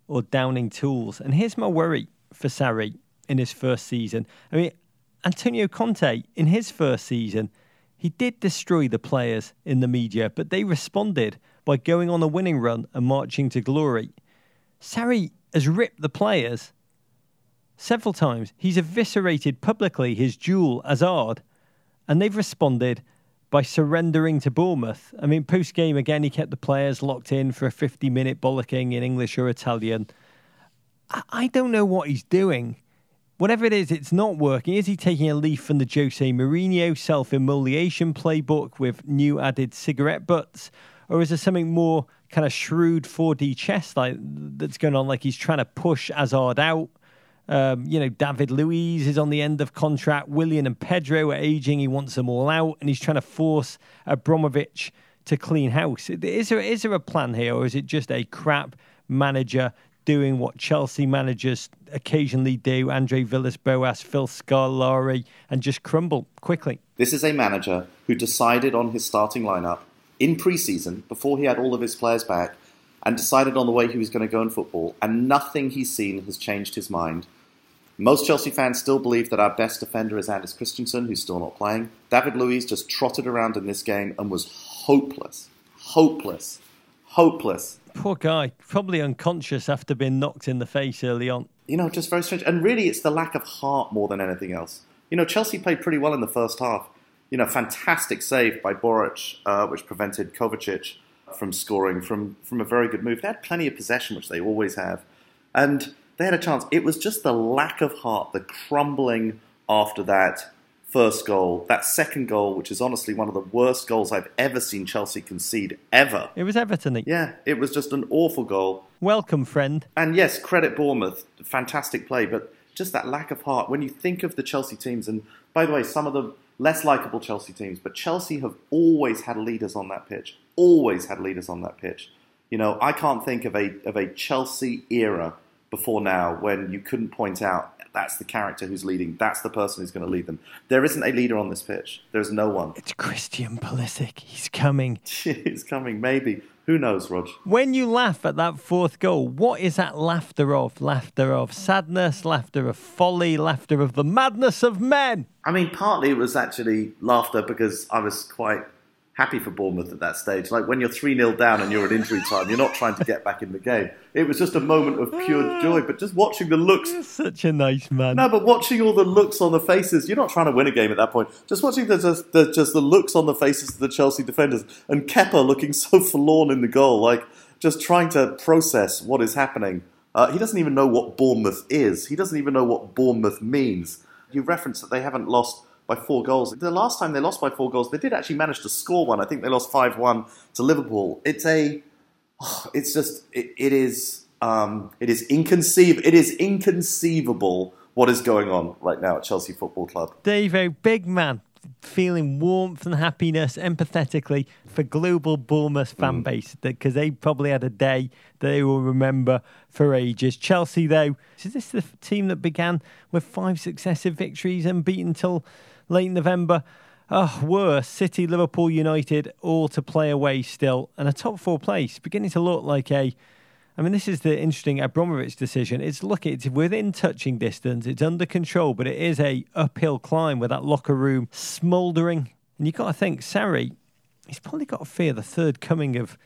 or downing tools. And here's my worry for Sarri in his first season. I mean, Antonio Conte, in his first season, he did destroy the players in the media, but they responded by going on a winning run and marching to glory. Sarri has ripped the players several times. He's eviscerated publicly his duel Hazard and they've responded by surrendering to Bournemouth. I mean, post game again, he kept the players locked in for a 50 minute bollocking in English or Italian. I, I don't know what he's doing. Whatever it is, it's not working. Is he taking a leaf from the Jose Mourinho self immolation playbook with new added cigarette butts? Or is there something more kind of shrewd 4D chess like that's going on? Like he's trying to push Hazard out. Um, you know, David Luiz is on the end of contract. Willian and Pedro are aging. He wants them all out, and he's trying to force Abramovich to clean house. Is there is there a plan here, or is it just a crap manager doing what Chelsea managers occasionally do? Andre Villas-Boas, Phil Scolari, and just crumble quickly. This is a manager who decided on his starting lineup in pre-season before he had all of his players back and decided on the way he was going to go in football, and nothing he's seen has changed his mind. Most Chelsea fans still believe that our best defender is Andreas Christensen, who's still not playing. David Luiz just trotted around in this game and was hopeless. Hopeless. Hopeless. Poor guy. Probably unconscious after being knocked in the face early on. You know, just very strange. And really, it's the lack of heart more than anything else. You know, Chelsea played pretty well in the first half. You know, fantastic save by Boruc, uh, which prevented Kovacic from scoring from, from a very good move. They had plenty of possession, which they always have. And they had a chance. It was just the lack of heart, the crumbling after that first goal, that second goal, which is honestly one of the worst goals I've ever seen Chelsea concede ever. It was Everton. Yeah, it was just an awful goal. Welcome, friend. And yes, credit Bournemouth, fantastic play, but just that lack of heart. When you think of the Chelsea teams, and by the way, some of the less likable Chelsea teams, but Chelsea have always had leaders on that pitch. Always had leaders on that pitch. You know, I can't think of a of a Chelsea era before now when you couldn't point out that's the character who's leading, that's the person who's going to lead them. There isn't a leader on this pitch. There's no one. It's Christian Pulisic. He's coming. [laughs] He's coming, maybe. Who knows, Rog? When you laugh at that fourth goal, what is that laughter of? Laughter of sadness, laughter of folly, laughter of the madness of men? I mean, partly it was actually laughter because I was quite happy for Bournemouth at that stage. Like when you're 3 0 down and you're at injury time, you're not trying to get back in the game. It was just a moment of pure joy. But just watching the looks. You're such a nice man. No, but watching all the looks on the faces, you're not trying to win a game at that point. Just watching the, just, the, just the looks on the faces of the Chelsea defenders and Kepa looking [laughs] so forlorn in the goal, like just trying to process what is happening. Uh, he doesn't even know what Bournemouth is. He doesn't even know what Bournemouth means. You reference that they haven't lost by four goals. The last time they lost by four goals, they did actually manage to score one. I think they lost five one to Liverpool. It's a, oh, it's just it, it is um, it is inconceivable. It is inconceivable what is going on right now at Chelsea Football Club. Dave, a big man, feeling warmth and happiness empathetically for global Bournemouth fan mm. base because they probably had a day that they will remember for ages. Chelsea, though, is this the team that began with five successive victories and beaten until late November. Oh, worse. City, Liverpool, United, all to play away still. And a top four place beginning to look like a. I mean, this is the interesting Abramovich decision. It's look, it's within touching distance, it's under control, but it is a uphill climb with that locker room smouldering. And you've got to think, Sarri, he's probably got to fear the third coming of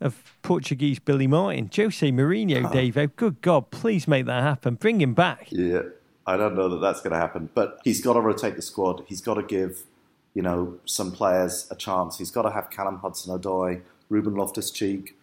of Portuguese Billy Martin, Jose Mourinho, oh. Dave. Good God, please make that happen. Bring him back. Yeah. I don't know that that's going to happen. But he's got to rotate the squad. He's got to give, you know, some players a chance. He's got to have Callum Hudson-Odoi, Ruben Loftus-Cheek,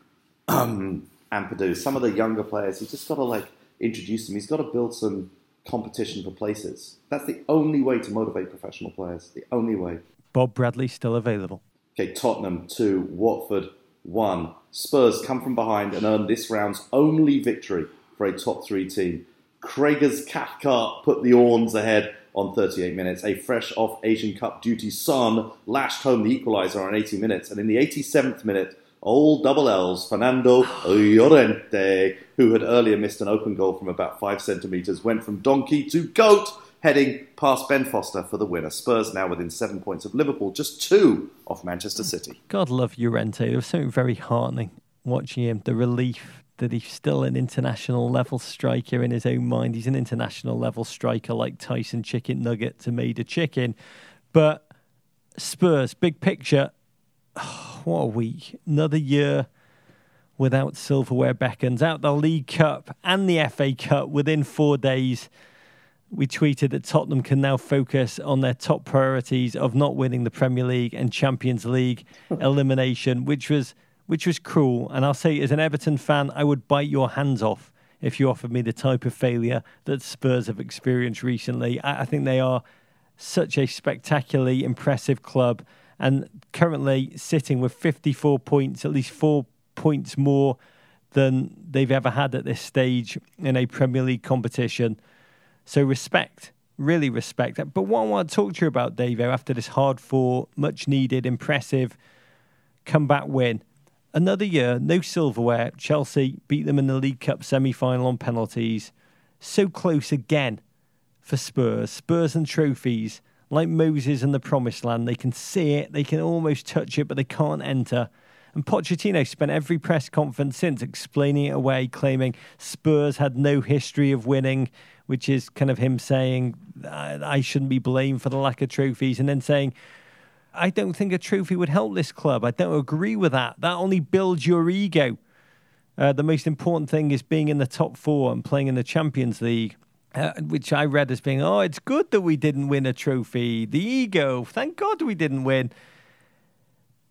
um, Ampadu. Some of the younger players. He's just got to like introduce them. He's got to build some competition for places. That's the only way to motivate professional players. The only way. Bob Bradley still available. Okay, Tottenham two, Watford one. Spurs come from behind and earn this round's only victory for a top three team. Gregors Cathcart put the Orns ahead on 38 minutes. A fresh off Asian Cup duty Son lashed home the equaliser on 80 minutes. And in the 87th minute, old double L's, Fernando Llorente, who had earlier missed an open goal from about five centimetres, went from donkey to goat, heading past Ben Foster for the winner. Spurs now within seven points of Liverpool, just two off Manchester City. God love Llorente. There was something very heartening watching him, the relief that he's still an international level striker in his own mind. He's an international level striker like Tyson Chicken Nugget to Maida Chicken. But Spurs, big picture, oh, [sighs] what a week. Another year without silverware beckons, out the League Cup and the FA Cup within four days. We tweeted that Tottenham can now focus on their top priorities of not winning the Premier League and Champions League [laughs] elimination, which was which was cruel. And I'll say, as an Everton fan, I would bite your hands off if you offered me the type of failure that Spurs have experienced recently. I, I think they are such a spectacularly impressive club and currently sitting with 54 points, at least four points more than they've ever had at this stage in a Premier League competition. So respect, really respect that. But what I want to talk to you about, Dave, after this hard fought, much needed, impressive comeback win. Another year, no silverware. Chelsea beat them in the League Cup semi final on penalties. So close again for Spurs. Spurs and trophies, like Moses and the Promised Land. They can see it, they can almost touch it, but they can't enter. And Pochettino spent every press conference since explaining it away, claiming Spurs had no history of winning, which is kind of him saying, I shouldn't be blamed for the lack of trophies, and then saying, I don't think a trophy would help this club. I don't agree with that. That only builds your ego. Uh, the most important thing is being in the top four and playing in the Champions League, uh, which I read as being, oh, it's good that we didn't win a trophy. The ego, thank God we didn't win.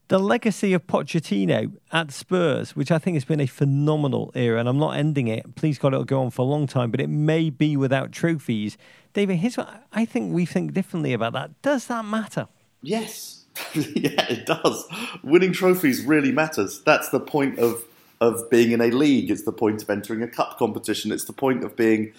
The legacy of Pochettino at Spurs, which I think has been a phenomenal era, and I'm not ending it. Please God, it'll go on for a long time, but it may be without trophies. David, here's what I think we think differently about that. Does that matter? Yes, [laughs] yeah, it does. Winning trophies really matters. That's the point of of being in a league. It's the point of entering a cup competition. It's the point of being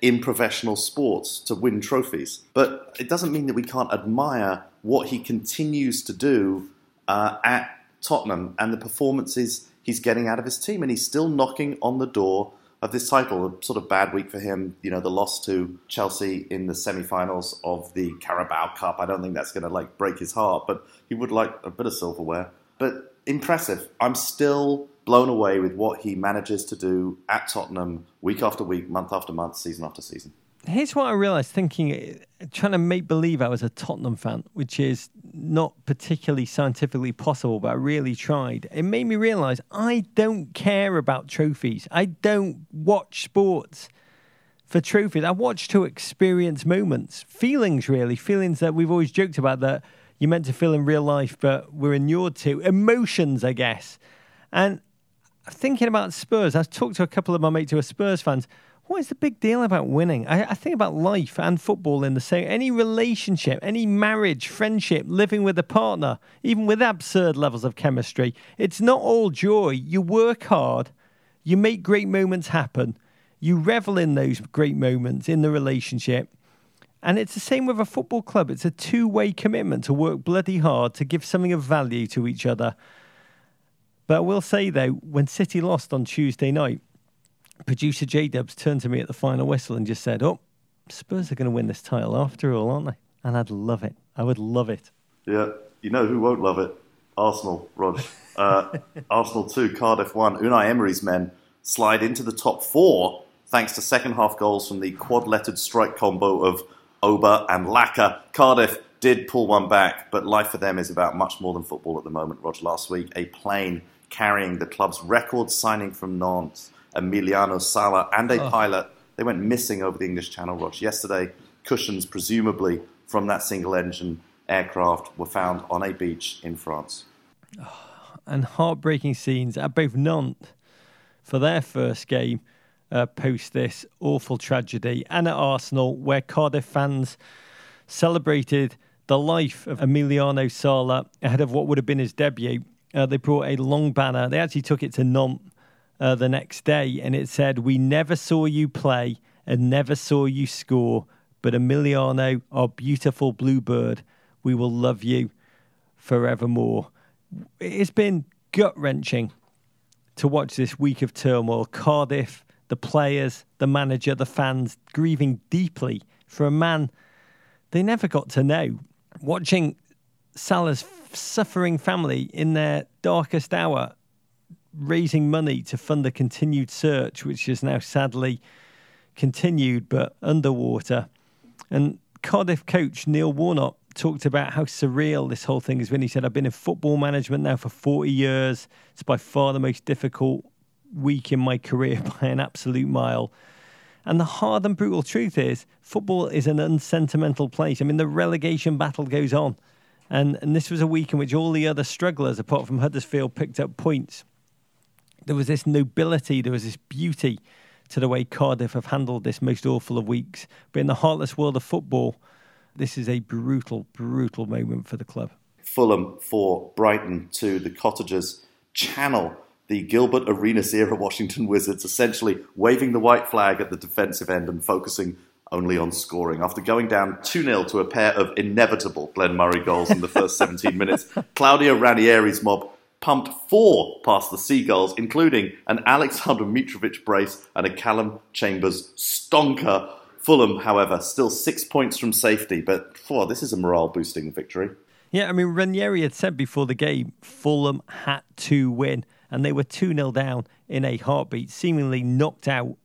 in professional sports to win trophies. But it doesn't mean that we can't admire what he continues to do uh, at Tottenham and the performances he's getting out of his team. And he's still knocking on the door of this title. A sort of bad week for him. You know, the loss to Chelsea in the semi-finals of the Carabao Cup. I don't think that's going to like break his heart, but he would like a bit of silverware. But impressive. I'm still blown away with what he manages to do at Tottenham week after week, month after month, season after season. Here's what I realised thinking, eh, trying to make believe I was a Tottenham fan, which is not particularly scientifically possible, but I really tried. It made me realise I don't care about trophies. I don't watch sports for trophies. I watch to experience moments, feelings, really, feelings that we've always joked about that you're meant to feel in real life, but we're inured to. Emotions, I guess. And thinking about Spurs, I've talked to a couple of my mates who are Spurs fans what is the big deal about winning? I, I, think about life and football in the same. Any relationship, any marriage, friendship, living with a partner, even with absurd levels of chemistry, it's not all joy. You work hard, you make great moments happen, you revel in those great moments in the relationship. And it's the same with a football club. It's a two way commitment to work bloody hard to give something of value to each other. But I will say, though, when City lost on Tuesday night, producer J Dubs turned to me at the final whistle and just said, "Oh, Spurs are going to win this title after all, aren't they?" And I'd love it. I would love it. Yeah, you know who won't love it? Arsenal, Rog. Uh, [laughs] Arsenal two, Cardiff one. Unai Emery's men slide into the top four thanks to second half goals from the quad-lettered strike combo of Auba and Laca. Cardiff did pull one back, but life for them is about much more than football at the moment. Rog, last week a plane carrying the club's record signing from Nantes Emiliano Sala, and a oh. pilot. They went missing over the English Channel, Rog. Yesterday, cushions, presumably from that single engine aircraft, were found on a beach in France. Oh, [sighs] and heartbreaking scenes at both Nantes for their first game uh, post this awful tragedy, and at Arsenal, where Cardiff fans celebrated the life of Emiliano Sala ahead of what would have been his debut. Uh, they brought a long banner. They actually took it to Nantes uh, the next day, and it said, "We never saw you play and never saw you score, but Emiliano, our beautiful bluebird, we will love you forevermore." It's been gut wrenching to watch this week of turmoil. Cardiff, the players, the manager, the fans grieving deeply for a man they never got to know. Watching Sala's suffering family in their darkest hour raising money to fund the continued search, which is now sadly continued but underwater. And Cardiff coach Neil Warnock talked about how surreal this whole thing has been. He said, I've been in football management now for 40 years. It's by far the most difficult week in my career [laughs] by an absolute mile. And the hard and brutal truth is, football is an unsentimental place. I mean, the relegation battle goes on. And, and this was a week in which all the other strugglers, apart from Huddersfield, picked up points there was this nobility, there was this beauty to the way Cardiff have handled this most awful of weeks. But in the heartless world of football, this is a brutal, brutal moment for the club. Fulham 4, Brighton 2. The Cottagers channel the Gilbert Arenas era Washington Wizards, essentially waving the white flag at the defensive end and focusing only on scoring. After going down 2 0 to a pair of inevitable Glenn Murray goals in the first [laughs] 17 minutes, Claudio Ranieri's mob pumped four past the Seagulls, including an Aleksandar Mitrovic brace and a Calum Chambers stonker. Fulham, however, still six points from safety, but oh, this is a morale boosting victory. Yeah, I mean, Ranieri had said before the game Fulham had to win, and they were 2 0 down in a heartbeat, seemingly knocked out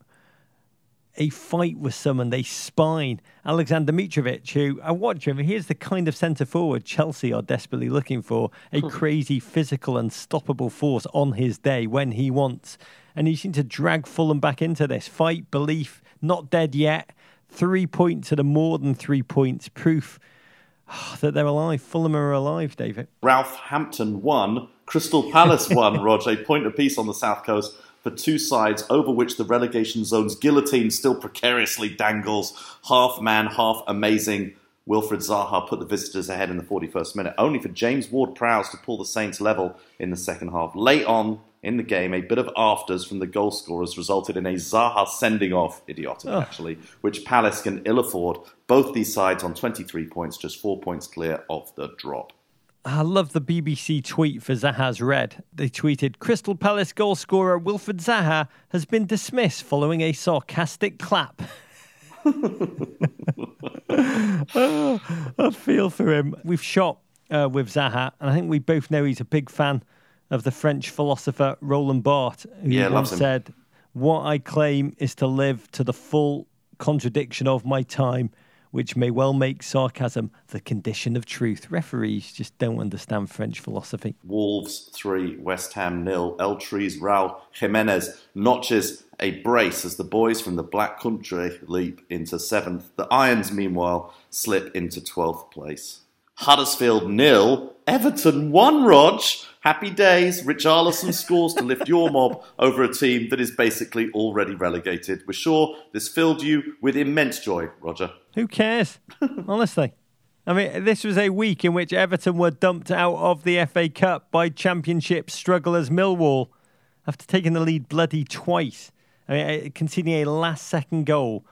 a fight was summoned, They spine. Aleksandar Mitrovic, who I watch him, he's the kind of centre forward Chelsea are desperately looking for a hmm. crazy, physical, unstoppable force on his day when he wants. And he seemed to drag Fulham back into this fight, belief, not dead yet. Three points at a more than three points, proof oh, [sighs] that they're alive. Fulham are alive, David. Southampton won. Crystal Palace won, [laughs] Roger. A point apiece on the South Coast for two sides over which the relegation zone's guillotine still precariously dangles. Half man, half amazing. Wilfried Zaha put the visitors ahead in the 41st minute, only for James Ward Prowse to pull the Saints level in the second half. Late on in the game, a bit of afters from the goal scorers resulted in a Zaha sending off, idiotic oh. actually, which Palace can ill afford. Both these sides on 23 points, just four points clear of the drop. I love the BBC tweet for Zaha's red. They tweeted Crystal Palace goal scorer Wilfried Zaha has been dismissed following a sarcastic clap. oh, [laughs] I feel for him. We've shot uh, with Zaha, and I think we both know he's a big fan of the French philosopher Roland Barthes, who yeah, once said, What I claim is to live to the full contradiction of my time which may well make sarcasm the condition of truth. Referees just don't understand French philosophy. Wolves 3, West Ham nil. Elche's Raul Jimenez notches a brace as the boys from the Black Country leap into seventh. The Irons, meanwhile, slip into 12th place. Huddersfield nil. Everton one, Rog. Happy days. Richarlison scores to lift your mob over a team that is basically already relegated. We're sure this filled you with immense joy, Roger. Who cares? [laughs] Honestly. I mean, this was a week in which Everton were dumped out of the FA Cup by Championship strugglers Millwall after taking the lead bloody twice. I mean, uh, conceding a last second goal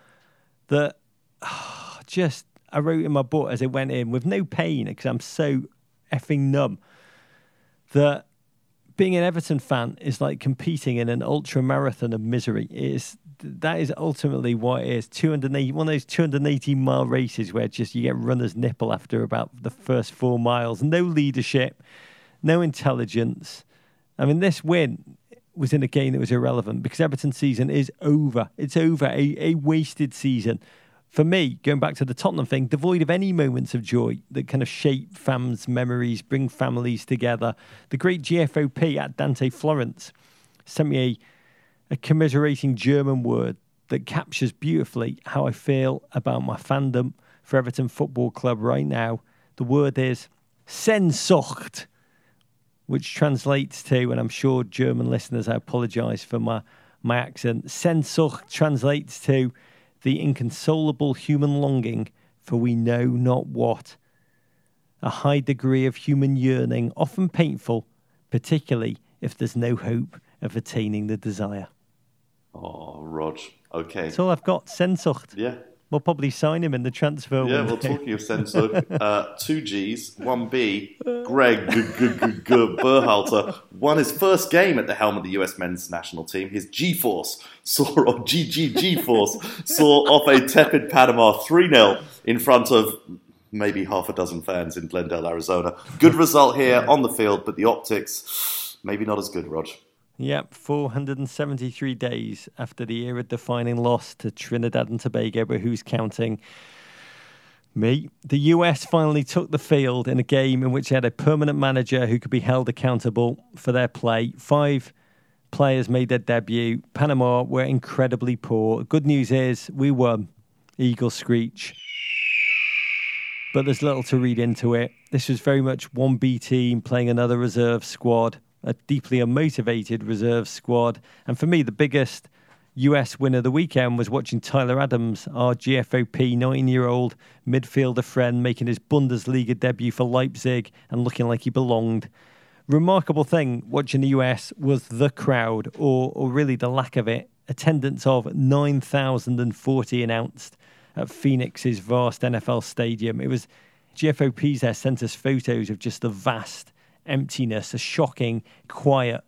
that oh, [sighs] just I wrote in my book as it went in with no pain because I'm so effing numb that being an Everton fan is like competing in an ultra marathon of misery. It is that is ultimately what it is. 280, one of those 280 mile races where just you get runner's nipple after about the first four miles. No leadership, no intelligence. I mean, this win was in a game that was irrelevant because Everton season is over. It's over. A, a wasted season for me, going back to the Tottenham thing, devoid of any moments of joy that kind of shape fans' memories, bring families together. The great GFOP at Dante Florence sent me a, a commiserating German word that captures beautifully how I feel about my fandom for Everton Football Club right now. The word is Sehnsucht, which translates to, and I'm sure German listeners, I apologise for my, my accent. Sehnsucht translates to the inconsolable human longing for we know not what. A high degree of human yearning, often painful, particularly if there's no hope of attaining the desire. Oh, Rog. Okay. That's all I've got. Sehnsucht. Yeah. We'll probably sign him in the transfer. Yeah, well, talking of Sehnsucht, [laughs] uh, two G's, one B. Greg Berhalter won his first game at the helm of the US men's national team. His [laughs] G Force saw, or GG Force, saw off a tepid Panama 3 0 in front of maybe half a dozen fans in Glendale, Arizona. Good result here on the field, but the optics, maybe not as good, Rog. Yep, 473 days after the era defining loss to Trinidad and Tobago, but who's counting? Me. The US finally took the field in a game in which they had a permanent manager who could be held accountable for their play. Five players made their debut. Panama were incredibly poor. Good news is we won. Eagle Screech. But there's little to read into it. This was very much one B team playing another reserve squad a deeply unmotivated reserve squad. And for me, the biggest US win of the weekend was watching Tyler Adams, our GFOP 19 year old midfielder friend, making his Bundesliga debut for Leipzig and looking like he belonged. Remarkable thing watching the US was the crowd, or, or really the lack of it. Attendance of 9,040 announced at Phoenix's vast NFL stadium. It was GFOP's there sent us photos of just the vast emptiness, a shocking, quiet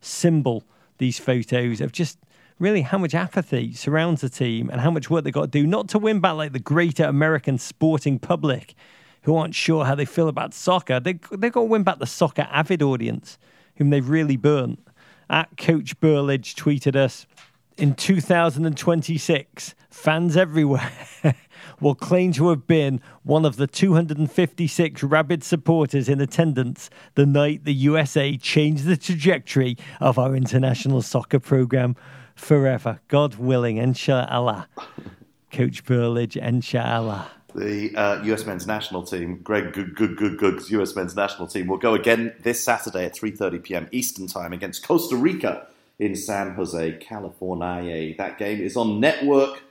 symbol, these photos of just really how much apathy surrounds the team and how much work they've got to do, not to win back like the greater American sporting public who aren't sure how they feel about soccer. They, they've got to win back the soccer avid audience whom they've really burnt. At Coach Burlage tweeted us, in 2026, fans everywhere [laughs] will claim to have been one of the 256 rabid supporters in attendance the night the USA changed the trajectory of our international soccer program forever. God willing, inshallah. Coach Burlage, inshallah. The uh, US men's national team, Greg Good Good Good Good's US men's national team, will go again this Saturday at 3:30 p.m. Eastern Time against Costa Rica in San Jose, California. That game is on Network.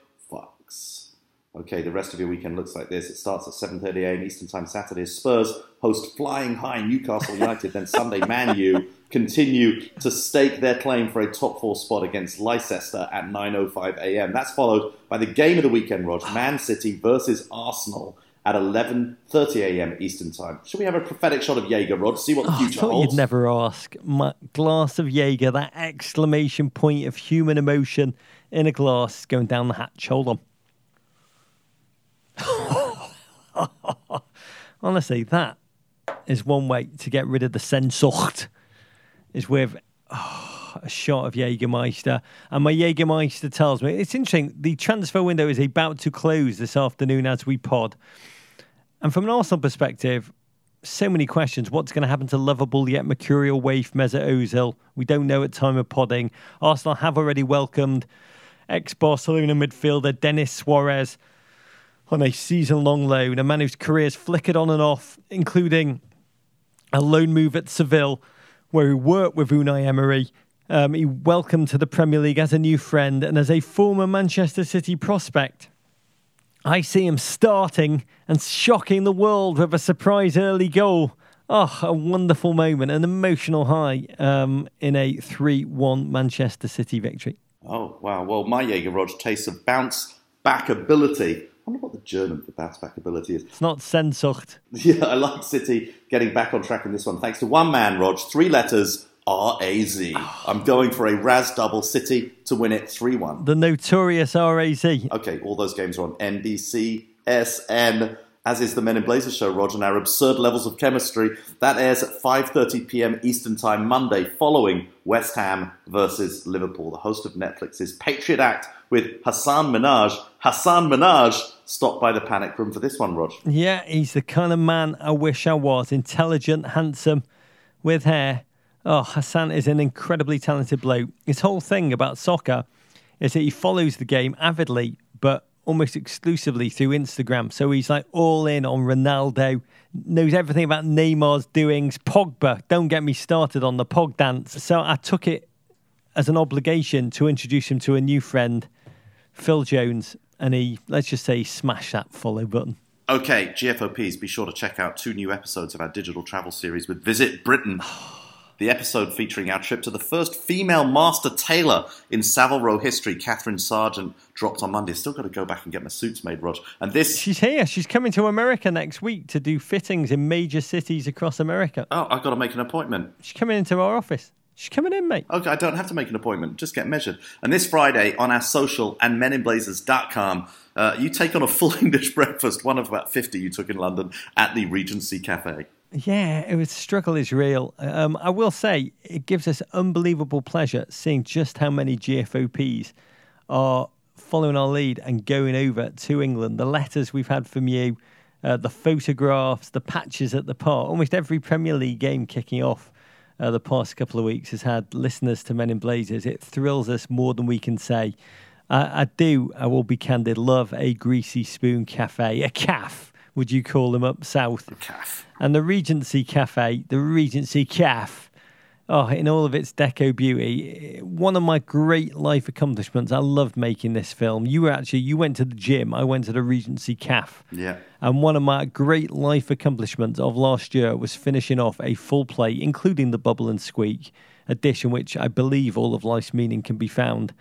Okay, the rest of your weekend looks like this. It starts at 7:30 a.m. Eastern Time Saturday. Spurs host flying high Newcastle United. then Sunday, Man U continue to stake their claim for a top four spot against Leicester at 9:05 a.m. That's followed by the game of the weekend, Rog, Man City versus Arsenal at 11:30 a.m. Eastern Time. Should we have a prophetic shot of Jaeger, Rod? See what the Oh, I thought holds. you'd never ask. My glass of Jaeger, that exclamation point of human emotion in a glass going down the hatch. Hold on. [laughs] Honestly, that is one way to get rid of the Sehnsucht, is with oh, [sighs] a shot of Jägermeister. And my Jägermeister tells me, it's interesting, the transfer window is about to close this afternoon as we pod. And from an Arsenal perspective, so many questions. What's going to happen to lovable yet mercurial waif Mesut Ozil? We don't know at time of podding. Arsenal have already welcomed ex-Barcelona midfielder Denis Suarez on a season-long loan, a man whose career's flickered on and off, including a loan move at Seville, where he worked with Unai Emery. Um, he welcomed to the Premier League as a new friend and as a former Manchester City prospect. I see him starting and shocking the world with a surprise early goal. Oh, a wonderful moment, an emotional high um, in a 3 1 Manchester City victory. Oh, wow. Well, my Jaeger, Rog, tastes of bounce back ability. I wonder what the German for bounce back ability is. It's not Sehnsucht. [laughs] Yeah, I like City getting back on track in this one. Thanks to one man, Rog, three letters, R A Z. [sighs] I'm going for a Raz double City to win it 3 1. The notorious RAZ. Okay, all those games are on NBC, SN, as is the Men in Blazers show, Roger, and our absurd levels of chemistry. That airs at 5.30 p.m. Eastern Time Monday, following West Ham versus Liverpool. The host of Netflix's Patriot Act with Hasan Minhaj. Hasan Minhaj stopped by the panic room for this one, Rog. Yeah, he's the kind of man I wish I was. Intelligent, handsome, with hair. Oh, Hasan is an incredibly talented bloke. His whole thing about soccer is that he follows the game avidly, but almost exclusively through Instagram. So he's like all in on Ronaldo, knows everything about Neymar's doings. Pogba, don't get me started on the Pog dance. So I took it as an obligation to introduce him to a new friend, Phil Jones, and he, let's just say, smashed that follow button. Okay, GFOPs, be sure to check out two new episodes of our digital travel series with Visit Britain. [sighs] The episode featuring our trip to the first female master tailor in Savile Row history, Kathryn Sargent, dropped on Monday. Still got to go back and get my suits made, Rog. And this, She's here. She's coming to America next week to do fittings in major cities across America. oh, I've got to make an appointment. She's coming into our office. She's coming in, mate. Okay, I don't have to make an appointment. Just get measured. And this Friday on our social and meninblazers.com, uh, you take on a full [laughs] English breakfast, one of about 50 you took in London at the Regency Cafe. Yeah, it was struggle is real. Um, I will say it gives us unbelievable pleasure seeing just how many GFOPs are following our lead and going over to England. The letters we've had from you, uh, the photographs, the patches at the park. Almost every Premier League game kicking off uh, the past couple of weeks has had listeners to Men in Blazers. It thrills us more than we can say. I, I do, I will be candid, love a greasy spoon cafe, a calf, would you call them up south? Calf. And the Regency Cafe, the Regency Caf, oh, in all of its deco beauty, one of my great life accomplishments. I loved making this film. You were actually you went to the gym. I went to the Regency Calf. Yeah. And one of my great life accomplishments of last year was finishing off a full play, including the Bubble and Squeak a dish in which I believe all of life's meaning can be found.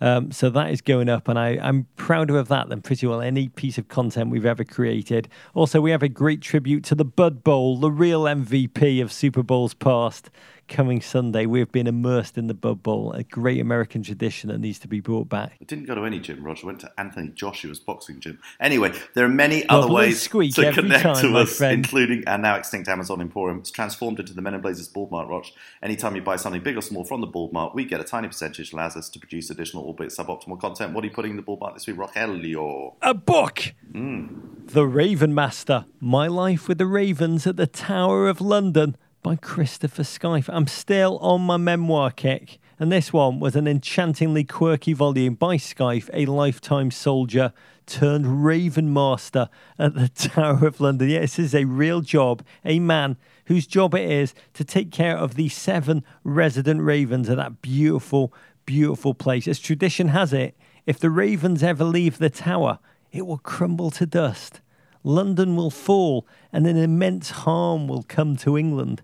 Um, so that is going up, and I, I'm prouder of that than pretty well any piece of content we've ever created. Also, we have a great tribute to the Bud Bowl, the real MVP of Super Bowls past coming Sunday. We've been immersed in the Bud Bowl, a great American tradition that needs to be brought back. I didn't go to any gym, Roger. I went to Anthony Joshua's boxing gym. Anyway, there are many other ways to connect time, to us, including our now extinct Amazon Emporium. It's transformed into the Men in Blazers Bald Mart, Rog. Anytime you buy something big or small from the Bald Mart, we get a tiny percentage that allows us to produce additional, albeit suboptimal content. What are you putting in the Bald Mart this week, Rogelio? A book! Hmm. The Raven Master My Life with the Ravens at the Tower of London by Christopher Skaife. I'm still on my memoir kick, and this one was an enchantingly quirky volume by Skaife, a lifetime soldier turned Raven Master at the [laughs] Tower of London. Yes, this is a real job, a man whose job it is to take care of the seven resident ravens of that beautiful, beautiful place. As tradition has it, if the ravens ever leave the tower, it will crumble to dust. London will fall, and an immense harm will come to England.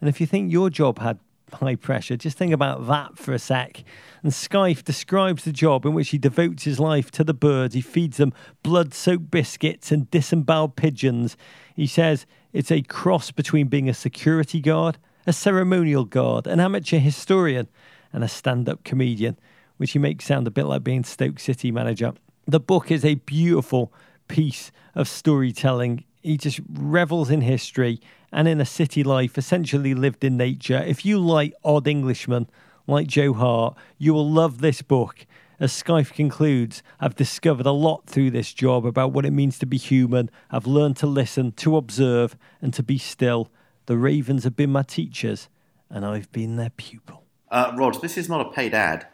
And if you think your job had high pressure, just think about that for a sec. And Skaife describes the job in which he devotes his life to the birds. He feeds them blood soaked biscuits and disemboweled pigeons. He says it's a cross between being a security guard, a ceremonial guard, an amateur historian, and a stand up comedian, which he makes sound a bit like being Stoke City manager. The book is a beautiful piece of storytelling. He just revels in history and in a city life, essentially lived in nature. If you like odd Englishmen like Joe Hart, you will love this book. As Skaife concludes, I've discovered a lot through this job about what it means to be human. I've learned to listen, to observe, and to be still. The ravens have been my teachers, and I've been their pupil. Uh, this is not a paid ad.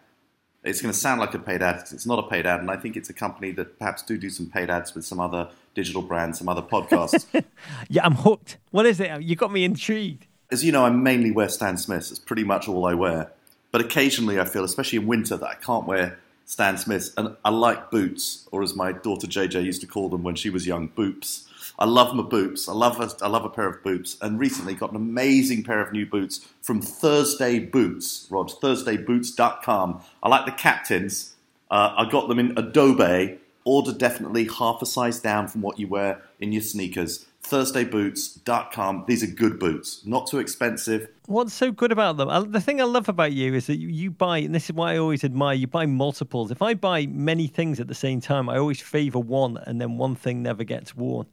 It's going to sound like a paid ad because it's not a paid ad, and I think it's a company that perhaps do do some paid ads with some other digital brands, some other podcasts. [laughs] Yeah, I'm hooked. What is it? You got me intrigued. As you know, I mainly wear Stan Smiths. It's pretty much all I wear. But occasionally I feel, especially in winter, that I can't wear Stan Smiths. And I like boots, or as my daughter JJ used to call them when she was young, boops. I love my boots. I love a, I love a pair of boots. And recently got an amazing pair of new boots from Thursday Boots, Rod. ThursdayBoots.com. I like the captains. Uh, I got them in Adobe. Order definitely half a size down from what you wear in your sneakers. ThursdayBoots.com. These are good boots. Not too expensive. What's so good about them? Uh, The thing I love about you is that you, you buy, and this is why I always admire you buy multiples. If I buy many things at the same time, I always favor one, and then one thing never gets worn.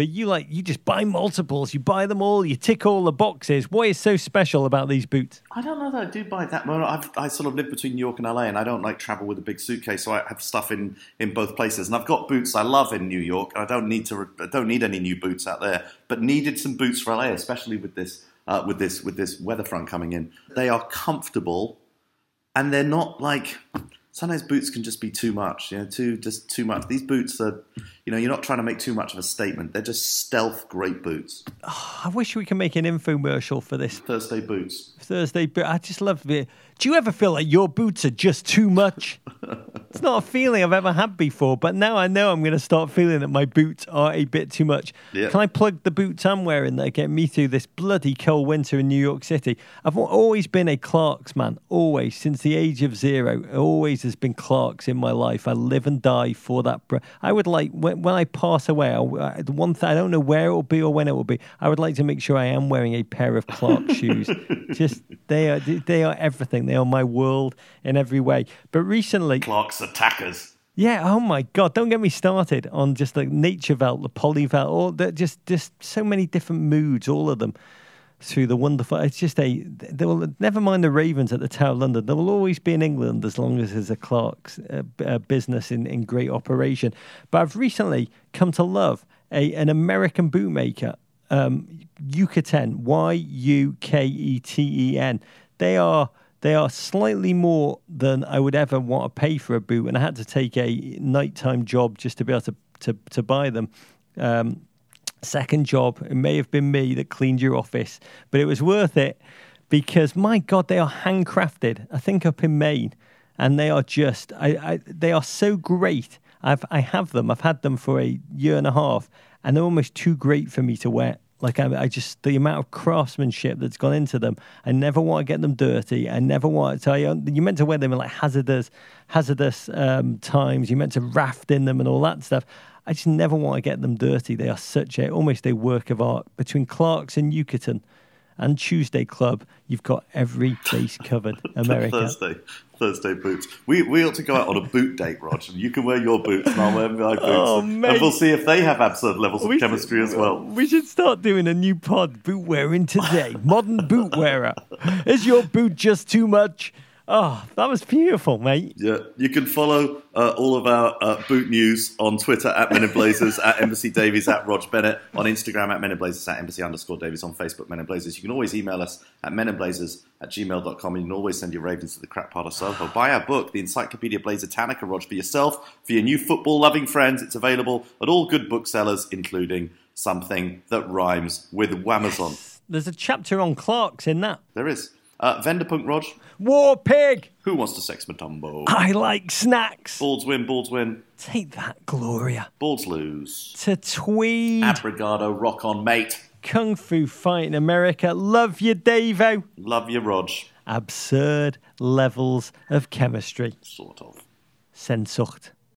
But you like you just buy multiples. You buy them all. You tick all the boxes. What is so special about these boots? I don't know that I do buy that much. I've, I sort of live between New York and LA, and I don't like travel with a big suitcase, so I have stuff in, in both places. And I've got boots I love in New York. I don't need to. I don't need any new boots out there, but needed some boots for LA, especially with this uh, with this with this weather front coming in. They are comfortable, and they're not like. Sometimes boots can just be too much, you know, too just too much. These boots are, you know, you're not trying to make too much of a statement. They're just stealth great boots. [sighs] I wish we could make an infomercial for this Thursday boots. Thursday, but I just love it. Do you ever feel like your boots are just too much? [laughs] it's not a feeling I've ever had before, but now I know I'm going to start feeling that my boots are a bit too much. Yeah. Can I plug the boots I'm wearing that get me through this bloody cold winter in New York City? I've always been a Clarks man, always since the age of zero. Always has been Clarks in my life. I live and die for that. Br- I would like when, when I pass away. I, I- uh, the one thing I don't know where it will be or when it will be. I would like to make sure I am wearing a pair of Clark [laughs] shoes. Just they are they are everything. They are my world in every way. But recently, Clark's attackers. yeah. Oh my God! Don't get me started on just like Natureveldt, the Polyveldt, all that. Just just so many different moods, all of them through the wonderful. It's just a. They will never mind the Ravens at the Tower of London. There will always be in England as long as there's a Clark's uh, uh, business in, in great operation. But I've recently come to love a an American bootmaker, um, Yuketen, Y U K E T E N. They are they are slightly more than I would ever want to pay for a boot, and I had to take a nighttime job just to be able to to, to buy them. Um, second job, it may have been me that cleaned your office, but it was worth it because my God, they are handcrafted. I think up in Maine, and they are just, I, I they are so great. I've I have them. I've had them for a year and a half, and they're almost too great for me to wear. Like I, I just the amount of craftsmanship that's gone into them. I never want to get them dirty. I never want to. You, you meant to wear them in like hazardous, hazardous um, times. You meant to raft in them and all that stuff. I just never want to get them dirty. They are such a almost a work of art between Clark's and Yuketen and Tuesday Club. You've got every base covered. [laughs] America. Thursday, Thursday boots. We we ought to go out on a boot date, Rog. And you can wear your boots, and I'll wear my boots, Oh, and mate. we'll see if they have absurd levels of chemistry should- as well. We should start doing a new pod, boot wearing today. Modern boot wearer. Is your boot just too much? Oh, that was beautiful, mate. Yeah, you can follow uh, all of our uh, boot news on Twitter at Men in Blazers, at Embassy Davies, at Rog Bennett, on Instagram at Men in Blazers, at Embassy underscore Davies, on Facebook, Men in Blazers. You can always email us at meninblazers at gmail.com and you can always send your ravens to the crap part of Soho. Buy our book, The Encyclopedia Blazertannica, Rog, for yourself, for your new football loving friends. It's available at all good booksellers, including something that rhymes with Wamazon. There's a chapter on Clark's in that. There is. Uh, Venderpunk Rog, War pig. who wants to sex Matumbo? I like snacks. Balds win, balds win, Take that, Gloria. balds lose. To Tweed. Abrigado, rock on, mate. Kung Fu Fighting America. Love you, Davo. Love you, Rog. Absurd levels of chemistry. Sort of. Sehnsucht.